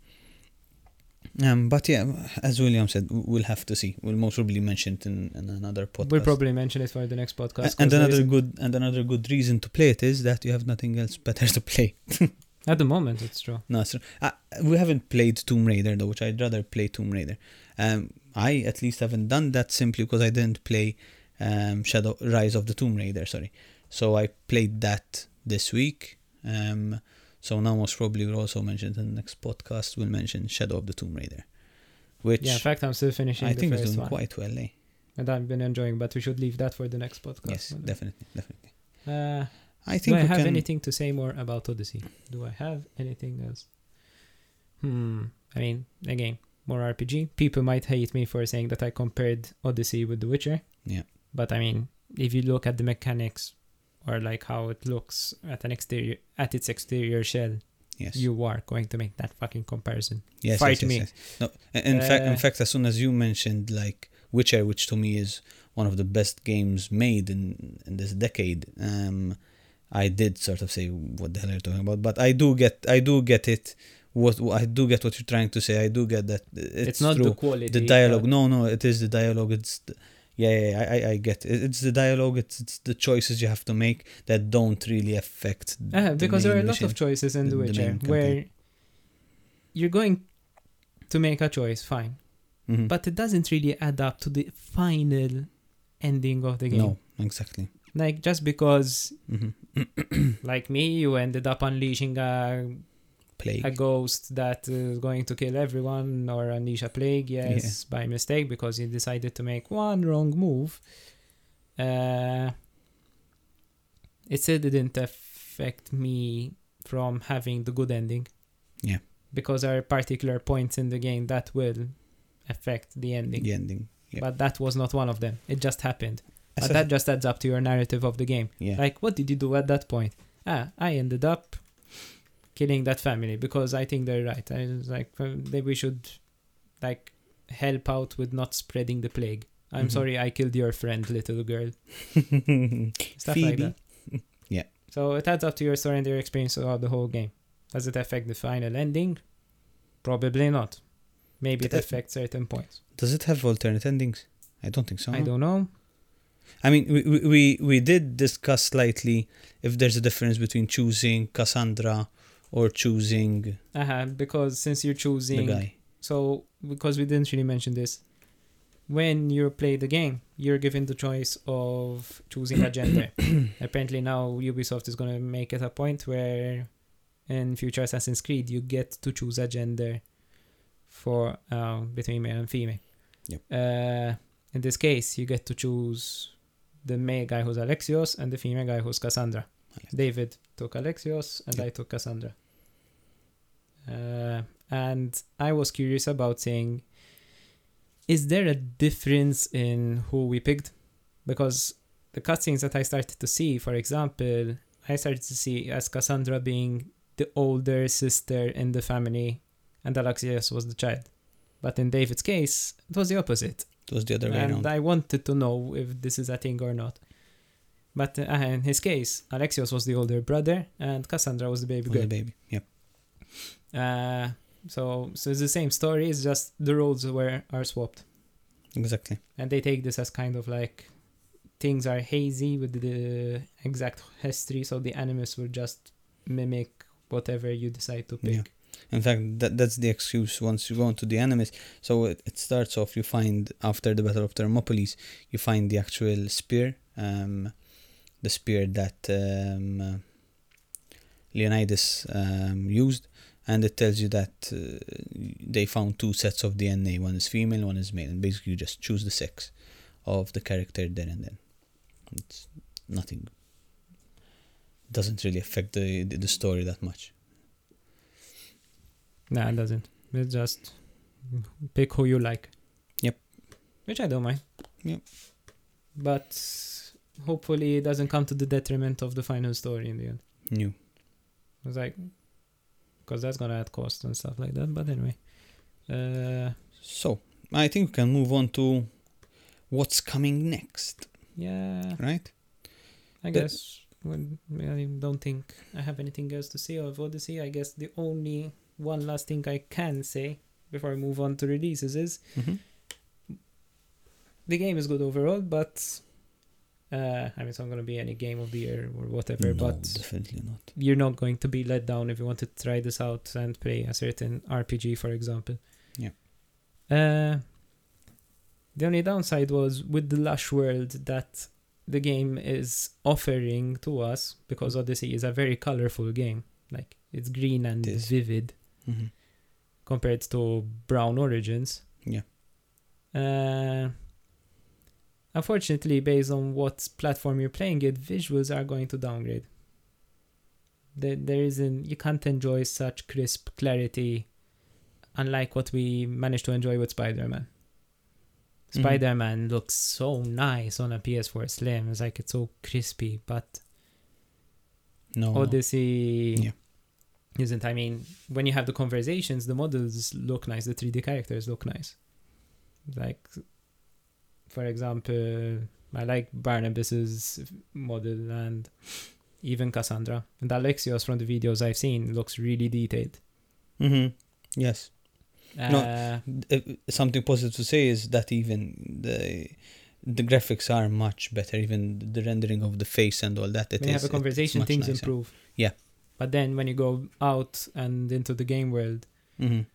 Um, but yeah, as William said, we'll have to see. We'll most probably mention it in, in another podcast. We'll probably mention it for the next podcast. A- 'cause and another good and another good reason to play it is that you have nothing else better to play. [LAUGHS] At the moment, it's true. No, it's, uh, we haven't played Tomb Raider though, which I'd rather play Tomb Raider. Um, I at least haven't done that simply because I didn't play um, Shadow Rise of the Tomb Raider. Sorry, so I played that this week. Um, so now most probably we'll also mention in the next podcast. We'll mention Shadow of the Tomb Raider, which Yeah, in fact, I'm still finishing I the think first doing one. quite well. Eh? And I've been enjoying, but we should leave that for the next podcast. Yes, definitely, definitely. Uh, I do think I we have can. anything to say more about Odyssey? Do I have anything else? Hmm. I mean, again, more RPG. People might hate me for saying that I compared Odyssey with The Witcher. Yeah. But I mean, if you look at the mechanics or like how it looks at an exterior at its exterior shell, Yes. you are going to make that fucking comparison. yes, fight yes, yes, me. yes. No, in fact, in Uh, fact, as soon as you mentioned like Witcher, which to me is one of the best games made in in this decade, um, I did sort of say, "What the hell are you talking about?" But I do get, I do get it. What I do get what you're trying to say. I do get that it's, It's, not true. the quality. the dialogue. No, no, it is the dialogue. It's the, yeah, yeah, I, I, I get it. It's the dialogue. It's it's the choices you have to make that don't really affect. The because there are a lot of choices in the- The Witcher where you're going to make a choice, fine. Mhm. but it doesn't really add up to the final ending of the game. no, exactly. Like just because, hmm [CLEARS THROAT] like me, you ended up unleashing a, Plague. a ghost that is going to kill everyone or unleash a plague, yes, by mistake because you decided to make one wrong move. Uh, it still didn't affect me from having the good ending. Yeah. Because there are particular points in the game that will affect the ending. the ending. Yeah. But that was not one of them. It just happened. But that just adds up to your narrative of the game. yeah. Like, what did you do at that point? Ah, I ended up killing that family because I think they're right. I was like, uh, maybe we should, like, help out with not spreading the plague. I'm Mhm. sorry, I killed your friend, little girl. [LAUGHS] Stuff like that. [LAUGHS] Yeah. So it adds up to your story and your experience throughout the whole game. Does it affect the final ending? Probably not. Maybe it Uh, affects certain points. Does it have alternate endings? I don't think so. I don't know. I mean, we, we- we we did discuss slightly if there's a difference between choosing Cassandra or choosing Uh-huh, because since you're the choosing guy. So, because we didn't really mention this, when you play the game, you're given the choice of choosing a gender. [COUGHS] Apparently, now Ubisoft is going to make it a point where in future Assassin's Creed, you get to choose a gender for uh, between male and female. Yep. Uh, in this case, you get to choose the male guy who's Alexios and the female guy who's Cassandra. Alex. David took Alexios and Yep. I took Cassandra. Uh, and I was curious about saying, is there a difference in who we picked? Because the cutscenes that I started to see, for example, I started to see as Cassandra being the older sister in the family, and Alexios was the child. But in David's case, it was the opposite. It was the other way And around. I wanted to know if this is a thing or not. But uh, in his case, Alexios was the older brother, and Cassandra was the baby girl. the baby. Yep. Uh, so so it's the same story. It's just the roles were are swapped, Exactly. and they take this as kind of like things are hazy with the exact history. So the animus will just mimic whatever you decide to pick. Yeah. In fact, that that's the excuse once you go into the Animus So it, it starts off, you find, after the Battle of Thermopylae, you find the actual spear, um, the spear that um, Leonidas um, used, and it tells you that uh, they found two sets of DNA. One is female, one is male, and basically you just choose the sex of the character then and then. It's nothing. Doesn't really affect the, the story that much. Nah, it doesn't. It's just pick who you like. Yep. Which I don't mind. Yep. But hopefully it doesn't come to the detriment of the final story in the end. New. It's like, because that's gonna add cost and stuff like that. But anyway, uh, So, I think we can move on to what's coming next, yeah, right? I The- guess. When I don't think I have anything else to say of Odyssey. I guess the only one last thing I can say before I move on to releases is Mm-hmm. the game is good overall, but uh, I mean, it's not going to be any game of the year or whatever. No, but definitely not. you're not going to be let down if you want to try this out and play a certain RPG, for example. Yeah. Uh, the only downside was with the lush world that the game is offering to us because Odyssey is a very colorful game. Like it's green and It vivid Mm-hmm. compared to Brown Origins. Yeah. Uh, unfortunately, based on what platform you're playing it, visuals are going to downgrade. There, there isn't you can't enjoy such crisp clarity, unlike what we managed to enjoy with Spider-Man. Mhm. Spider-Man looks so nice on a PS4 Slim. It's like it's so crispy, but No. no. Odyssey Yeah. Isn't. I mean, when you have the conversations, the models look nice, the 3D characters look nice. Like, for example, I like Barnabas's model and even Cassandra. And Alexios from the videos I've seen looks really detailed. Mm-hmm. Yes. No, Uh, Uh, something positive to say is that even the the graphics are much better. Even the rendering of the face and all that. It when you is- have a conversation, things nicer. improve. Yeah. But then when you go out and into the game world, Mhm.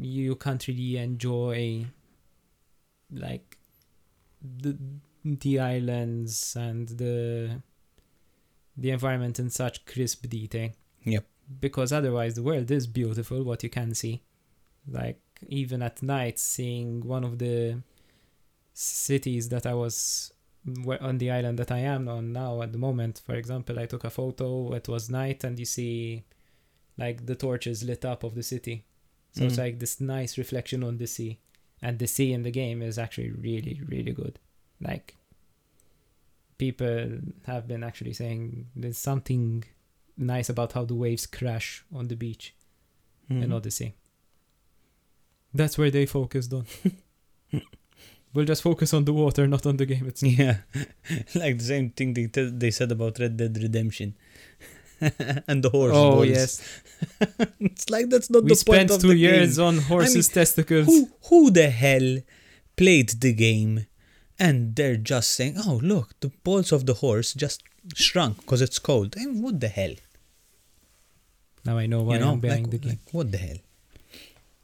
you can't really enjoy like the the islands and the the environment in such crisp detail. Yep. Because otherwise the world is beautiful what you can see. Like even at night seeing one of the cities that I was on the island that I am on now at the moment, for example, I took a photo, it was night and you see like the torches lit up of the city. So it's Mhm. like this nice reflection on the sea. And the sea in the game is actually really, really good. Like people have been actually saying there's something nice about how the waves crash on the beach in Mhm. Odyssey. That's where they focused on. [LAUGHS] we'll just focus on the water, not on the game itself. Yeah, [LAUGHS] like the same thing they t- they said about Red Dead Redemption [LAUGHS] and the horse. Oh balls. yes, [LAUGHS] it's like that's not we the point spent two years on horses' testicles. Who who the hell played the game and they're just saying, "Oh, look, the balls of the horse just shrunk because it's cold." And what the hell? Now I know why you know, I'm buying like, the game. like, what the hell?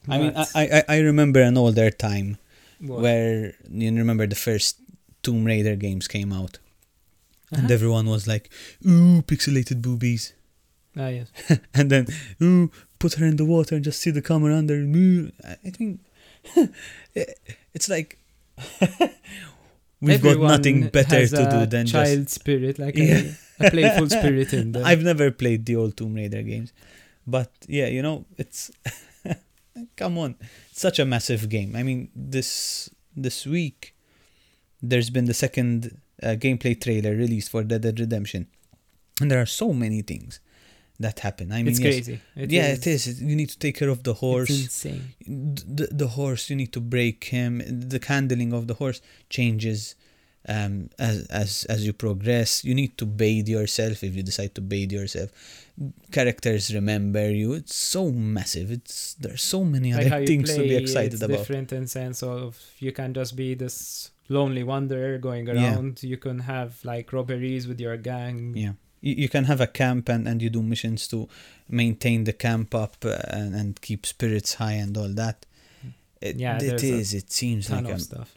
I mean, I, I I- I remember an older time What? where you remember the first Tomb Raider games came out, and Uh-huh. everyone was like, "Ooh, pixelated boobies," [LAUGHS] Ah, yes. and then, "Ooh, put her in the water and just see the camera under." Ooh. I think [LAUGHS] it's like [LAUGHS] we've got nothing better to do a than child just. spirit, like Yeah. a, a playful spirit in them. I've never played the old Tomb Raider games, but yeah, you know, it's come on, it's such a massive game. I mean, this this week there's been the second uh, gameplay trailer released for Red Dead Redemption, and there are so many things that happen. I mean, it's yes, crazy. It yeah, is, it is. You need to take care of the horse. It's insane. The, the horse, you need to break him. The handling of the horse changes um, as as as you progress. You need to bathe yourself if you decide to bathe yourself. Characters remember you. It's so massive. It's there's so many Like other things to be excited it's about. different in sense of you can just be this lonely wanderer going around Yeah. You can have like robberies with your gang. Yeah. You, you can have a camp and, and you do missions to maintain the camp up uh, and, and keep spirits high and all that. It, Yeah, it a. It seems Ton like. of I'm, stuff.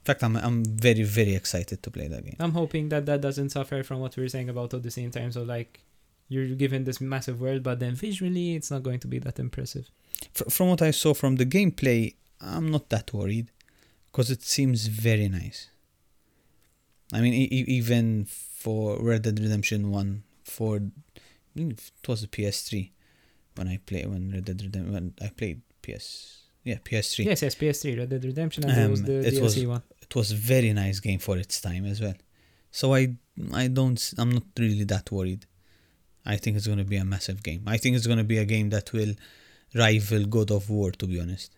In fact, I'm I'm very very excited to play that game. I'm hoping that that doesn't suffer from what we were saying about Odyssey in terms of like you're given this massive world, but then visually it's not going to be that impressive. Fr- from what I saw from the gameplay, I'm not that worried because it seems very nice. I mean, e- even for Red Dead Redemption One, for mm, it was the PS3 when I played when Red Dead Redemption when I played PS yeah PS3. Yes, yes, PS3, Red Dead Redemption, and there was Um, the it DLC was- one. It was a very nice game for its time as well. So I I don't I'm not really that worried. I think it's going to be a massive game. I think it's going to be a game that will rival God of War to be honest.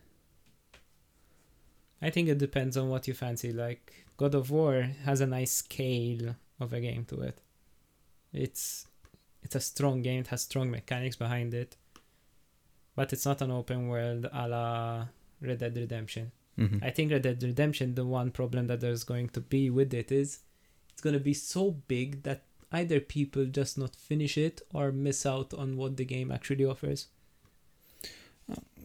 I think it depends on what you fancy. Like God of War has a nice scale of a game to it. It's it's a strong game. It has strong mechanics behind it, but it's not an open world a la Red Dead Redemption. hmm I think Red Dead Redemption, the one problem that there's going to be with it is it's going to be so big that either people just not finish it or miss out on what the game actually offers.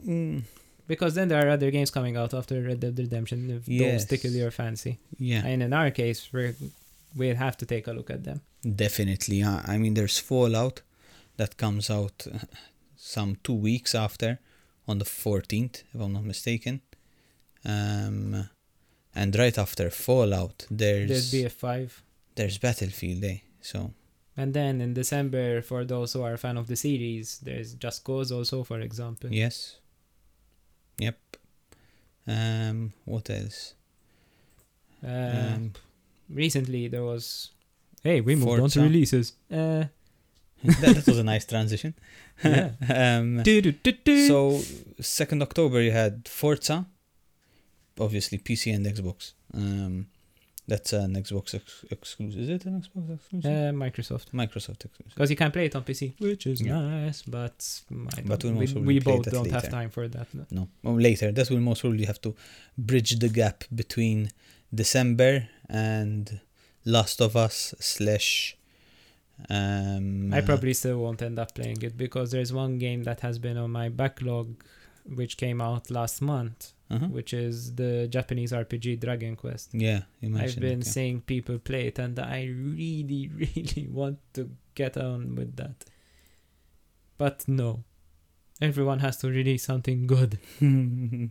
Mm, Because then there are other games coming out after Red Dead Redemption if those Yes. tickle your fancy. yeah, And in our case, we we'll have to take a look at them. definitely. I mean, there's Fallout that comes out some two weeks after, on the 14th, if I'm not mistaken. Um, and right after Fallout, there's There's BF5. there's Battlefield Day. So And then in December, for those who are a fan of the series, there's Just Cause also, for example. yes, yep. Um, what else? Uh, Um, recently, there was. Hey, we moved on to releases. Uh, [LAUGHS] that, that was a nice transition. [LAUGHS] Yeah. [LAUGHS] um. So, second October, you had Forza, obviously PC and Xbox. Um, that's an Xbox ex- exclusive. Is it an Xbox exclusive? uh, Microsoft. Microsoft exclusive. Because you can play it on PC, which is Yeah. nice, but But we'll we, we both don't have time for that. No, well, later. That will most probably have to bridge the gap between December and Last of Us slash. Um, I probably still won't end up playing it because there's one game that has been on my backlog, which came out last month, uh which is the Japanese RPG Dragon Quest. Yeah, you I've been it, yeah. seeing people play it, and I really, [LAUGHS] really want to get on with that. But no, everyone has to release something good. [LAUGHS]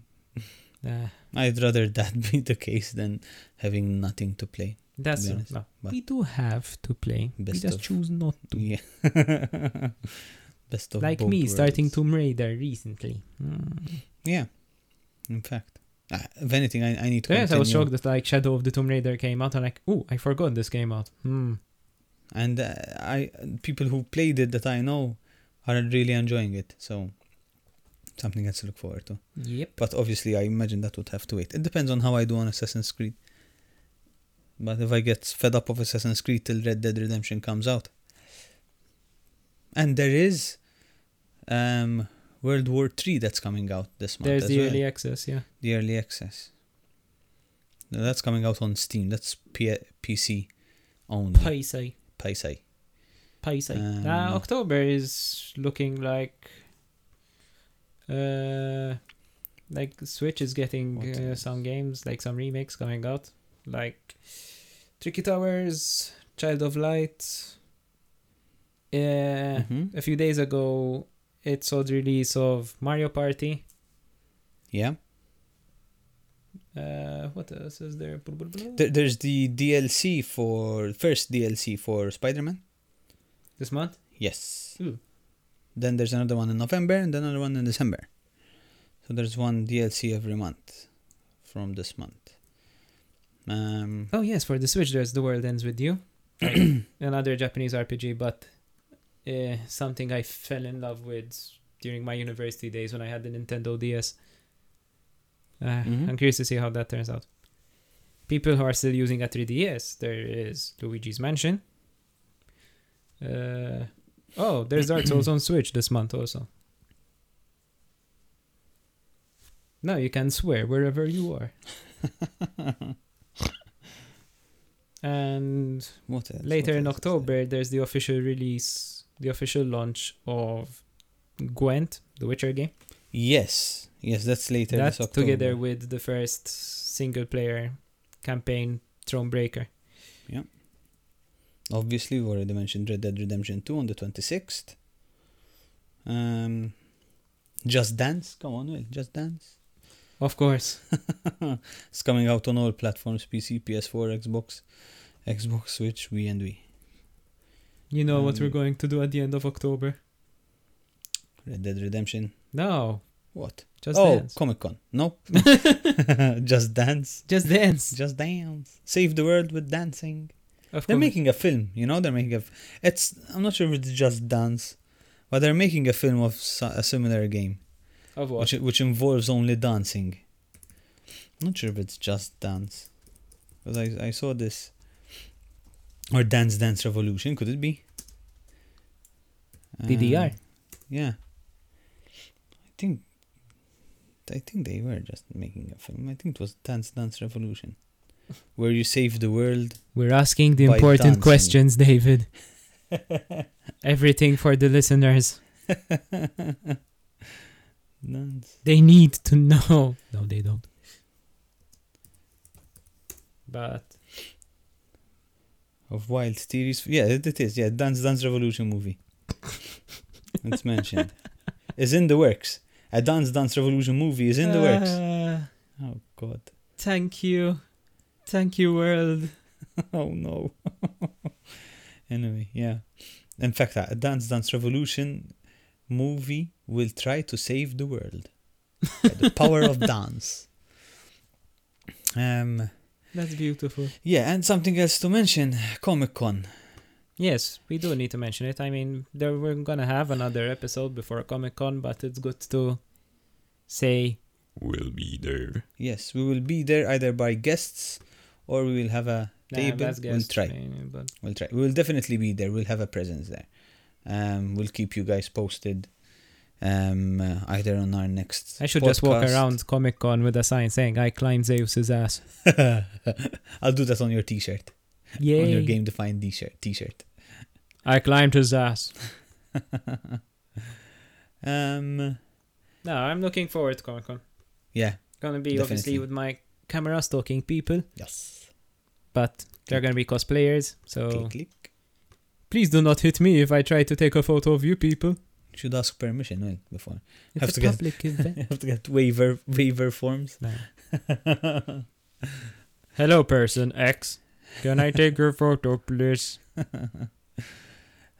Uh, I'd rather that be the case than having nothing to play. That's honest, No, we do have to play. we just of- choose not to. [LAUGHS] Yeah. Best of like me starting. Tomb Raider recently. Mm. Yeah, in fact. Uh, if anything, I, I need to Yes, I was shocked that like Shadow of the Tomb Raider came out. I'm like, oh, I forgot this came out. Hmm. And uh, I people who played it that I know are really enjoying it. So something else to look forward to. Yep. But obviously, I imagine that would have to wait. It depends on how I do on Assassin's Creed. But if I get fed up of Assassin's Creed till Red Dead Redemption comes out, and there is um, World War Three that's coming out this month There's the well. early access, yeah. the early access. No, That's coming out on Steam. That's P- PC only. Paisai. PC. Paisai. Um, uh, October is looking like. Uh, like Switch is getting uh, some games, like some remakes coming out, like Tricky Towers, Child of Light. Uh, Mhm. a few days ago, it saw the release of Mario Party. Yeah. Uh, what else is there? There, there's the DLC for first DLC for Spider-Man. This month? Yes. Ooh. Then there's another one in November and then another one in December. So there's one DLC every month from this month. Um, Oh yes, for the Switch, there's The World Ends with You, [CLEARS THROAT] another Japanese RPG, but uh, something I fell in love with during my university days when I had the Nintendo DS. Uh, Mhm. I'm curious to see how that turns out. People who are still using a 3DS, there is Luigi's Mansion. Uh, oh, there's Dark Souls [CLEARS THROAT] on Switch this month also. Now you can swear wherever you are. [LAUGHS] And what else? later What in else October, there's the official release, the official launch of Gwent, the Witcher game. Yes. Yes, that's later that this October. together with the first single player campaign, Thronebreaker. Yeah. Obviously, we already mentioned Red Dead Redemption 2 on the 26th. Um, Just Dance. Come on, Will. Just Dance. Of course. [LAUGHS] it's coming out on all platforms PC, PS4, Xbox, Xbox Switch, Wii, and Wii. You know what Um, we're going to do at the end of October? Red Dead Redemption. No, What? just dance. oh, dance. Comic Con. No. [LAUGHS] [LAUGHS] Just Dance. Just dance. Just dance. Save the world with dancing. Of They're course. making a film, you know. They're making a. F- it's. I'm not sure if it's just dance, but they're making a film of a similar game, of what? which which involves only dancing. I'm not sure if it's just dance, because I I saw this. Or Dance Dance Revolution, could it be? DDR. Um, yeah. I think. I think they were just making a film. I think it was Dance Dance Revolution, where you save the world. We're asking the important dancing. questions, David. [LAUGHS] Everything for the listeners. [LAUGHS] Dance. They need to know. [LAUGHS] No, they don't. But of Wild Theories. Yeah, it, it is. Yeah, Dance Dance Revolution movie. it's mentioned. [LAUGHS] Is in the works. A Dance Dance Revolution movie is in the works. Uh, Oh God. Thank you. Thank you, world. [LAUGHS] Oh no. anyway, yeah. In fact, a Dance Dance Revolution movie will try to save the world. The power of [LAUGHS] dance. Um. That's beautiful. Yeah, and something else to mention: Comic Con. Yes, we do need to mention it. I mean, there we're gonna have another episode before Comic Con, but it's good to say we'll be there. Yes, we will be there either by guests or we will have a table. let's we'll try. maybe, but We'll try. We will definitely be there. We'll have a presence there. Um, we'll keep you guys posted. Um, uh, either on our next. I should just walk around Comic Con with a sign saying I climbed Zeus's ass. [LAUGHS] I'll do that on your T-shirt. On your game defined T-shirt. T-shirt. I climbed his ass. [LAUGHS] um. No, I'm looking forward to Comic Con. Yeah. Gonna be obviously with my camera stalking people, Yes. but they're gonna be cosplayers. So Click, click. Please do not hit me if I try to take a photo of you people. Should ask permission well before. It's Have a to get- public [LAUGHS] event. you have to get waiver waiver forms. No. [LAUGHS] Hello, person X. Can I take your photo, please? [LAUGHS]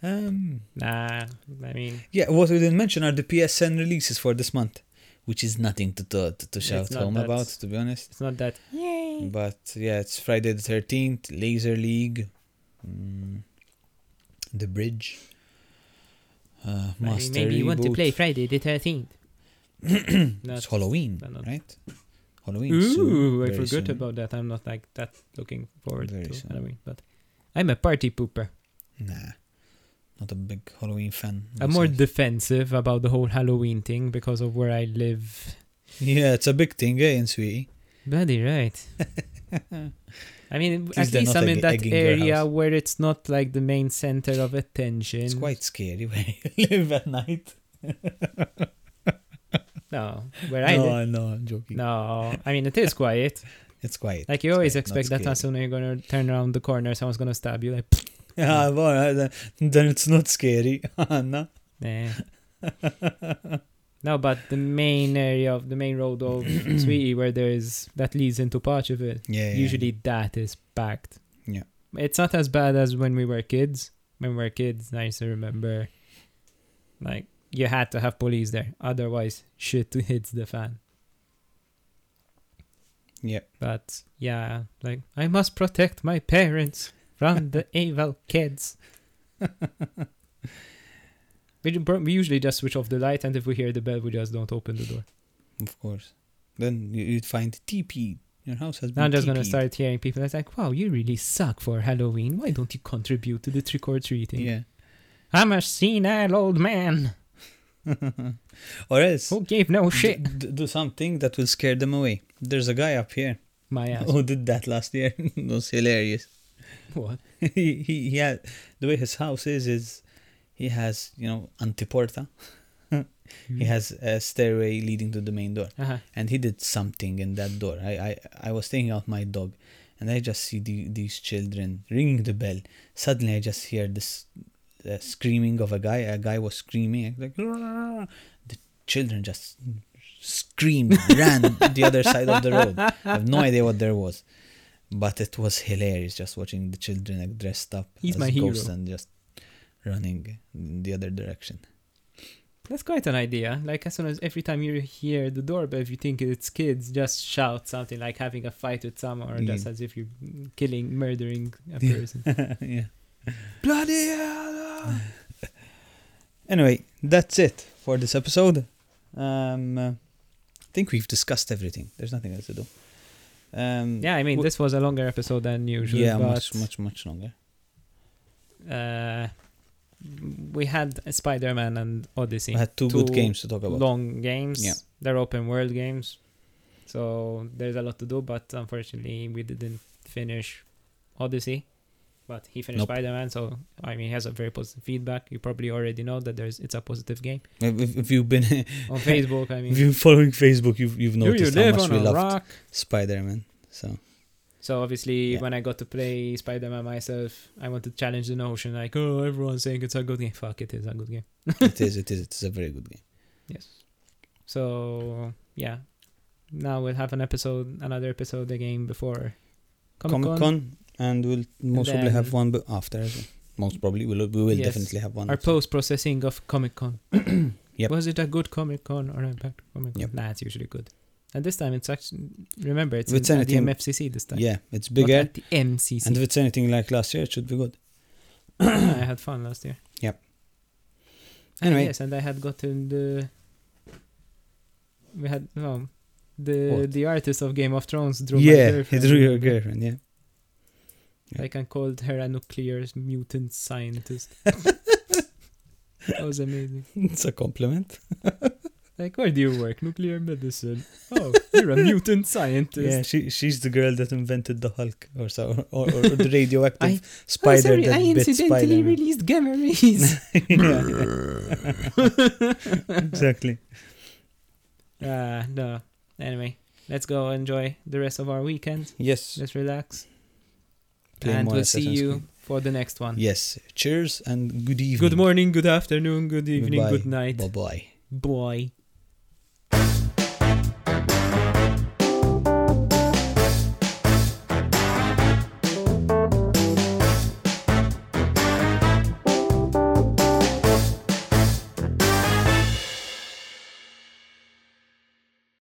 um. Nah, I mean, Yeah, what we didn't mention are the PSN releases for this month, which is nothing to to, to, to shout home that- about, to be honest. it's not that. Yay! But yeah, it's Friday the thirteenth, Laser League, mm, the Bridge, uh, Master Maybe you want to play Friday the 13th. [COUGHS] It's Halloween, right? Halloween. soon, Ooh, I forgot soon. about that. I'm not like that looking forward Very to soon. Halloween, but I'm a party pooper. Nah, not a big Halloween fan. I'm more defensive about the whole Halloween thing because of where I live. yeah, it's a big thing, eh, in Sweden. Bloody right. [LAUGHS] I mean, at least I'm in that area where it's not like the main center of attention. It's quite scary where you [LAUGHS] live at night. [LAUGHS] no, where I no, live. Know, I'm joking. No, I mean it is quiet. [LAUGHS] It's quiet. Like you always quiet, expect that as soon as you're gonna turn around the corner, someone's gonna stab you. Like, Yeah, well, uh, then, then it's not scary. no. nah. No, but the main area of the main road of [CLEARS THROAT] Swieqi, where there is that leads into it. Yeah, yeah. Usually that is packed. Yeah. It's not as bad as when we were kids. When we were kids, I used to remember, like you had to have police there, otherwise shit [LAUGHS] hits the fan. Yeah. But yeah, like I must protect my parents from the [LAUGHS] evil kids. [LAUGHS] we, we usually just switch off the light, and if we hear the bell, we just don't open the door. Of course. Then you- you'd find TP. Your house has been Now I'm just gonna start hearing people that's like, "Wow, you really suck for Halloween. Why don't you contribute to the trick or treating?" Yeah. I'm a senile old man [LAUGHS] or else who gave no d- shit. d- do something that will scare them away. There's a guy up here My ass. who did that last year. [LAUGHS] it was hilarious. What? [LAUGHS] he, he he had the way his house is is he has you know antiporta. [LAUGHS] He has a stairway leading to the main door, Uh-huh. and he did something in that door. I I, I was taking out my dog, and I just see the, these children ringing the bell. Suddenly, I just hear this uh, screaming of a guy. A guy was screaming like "Rah!" the children just screamed, ran [LAUGHS] the other side of the road. I have no idea what there was, but it was hilarious just watching the children like dressed up He's as my hero. ghosts and just running in the other direction. That's quite an idea. Like as soon as every time you hear the doorbell, if you think it's kids, just shout something like having a fight with someone, or just as if you're killing, murdering a Yeah. person. [LAUGHS] yeah. Bloody hell! anyway, that's it for this episode. Um, uh, I think we've discussed everything. There's nothing else to do. Um, yeah, I mean, w- this was a longer episode than usual. yeah, but, much, much, much longer. Uh, we had Spider-Man and Odyssey. I had two, good games to talk about. long games. Yeah. They're open world games. So there's a lot to do, but unfortunately we didn't finish Odyssey. But he finished Nope. Spider-Man, so I mean he has a very positive feedback. You probably already know that there's it's a positive game. If, if- you've been [LAUGHS] On [LAUGHS] Facebook, I mean if you're following Facebook, you've you've Do you noticed how much we a loved? Spider-Man. So So obviously Yeah. when I got to play Spider-Man myself, I want to challenge the notion like, oh everyone's saying it's a good game. Fuck it is a good game. [LAUGHS] it is, it is, it is a very good game. Yes. So yeah. Now we'll have an episode another episode of the game before Comic Con, and we'll most probably have one after. Most probably, we'll, we will Yes. definitely have one. Our post processing of Comic Con. [CLEARS THROAT] [CLEARS THROAT] Yep. Was it a good Comic Con or a bad Comic Con? Yep. Nah, it's usually good. And this time it's actually remember it's it's in, at the MFCC this time. Yeah, it's Not bigger. at the MCC. And if it's anything like last year, it should be good. I had fun last year. [COUGHS] Yep. And Anyway. yes, and I had gotten the. We had no, the What? the artist of Game of Thrones drew my yeah, he drew your girlfriend. Yeah. Like I called her a nuclear mutant scientist. [LAUGHS] that was amazing. it's a compliment. [LAUGHS] Like, where do you work? Nuclear medicine. Oh, you're a mutant scientist. Yeah, she she's the girl that invented the Hulk or so, or, or, the radioactive [LAUGHS] I- spider oh, sorry, that I incidentally Spider-Man. released gamma rays. [LAUGHS] [LAUGHS] exactly. uh, no. Anyway, let's go enjoy the rest of our weekend. Yes. Let's relax. Play and we'll see you Creed. for the next one. Yes. Cheers and good evening. Good morning, good afternoon, good evening, Goodbye. good night. Bye bye. Boy.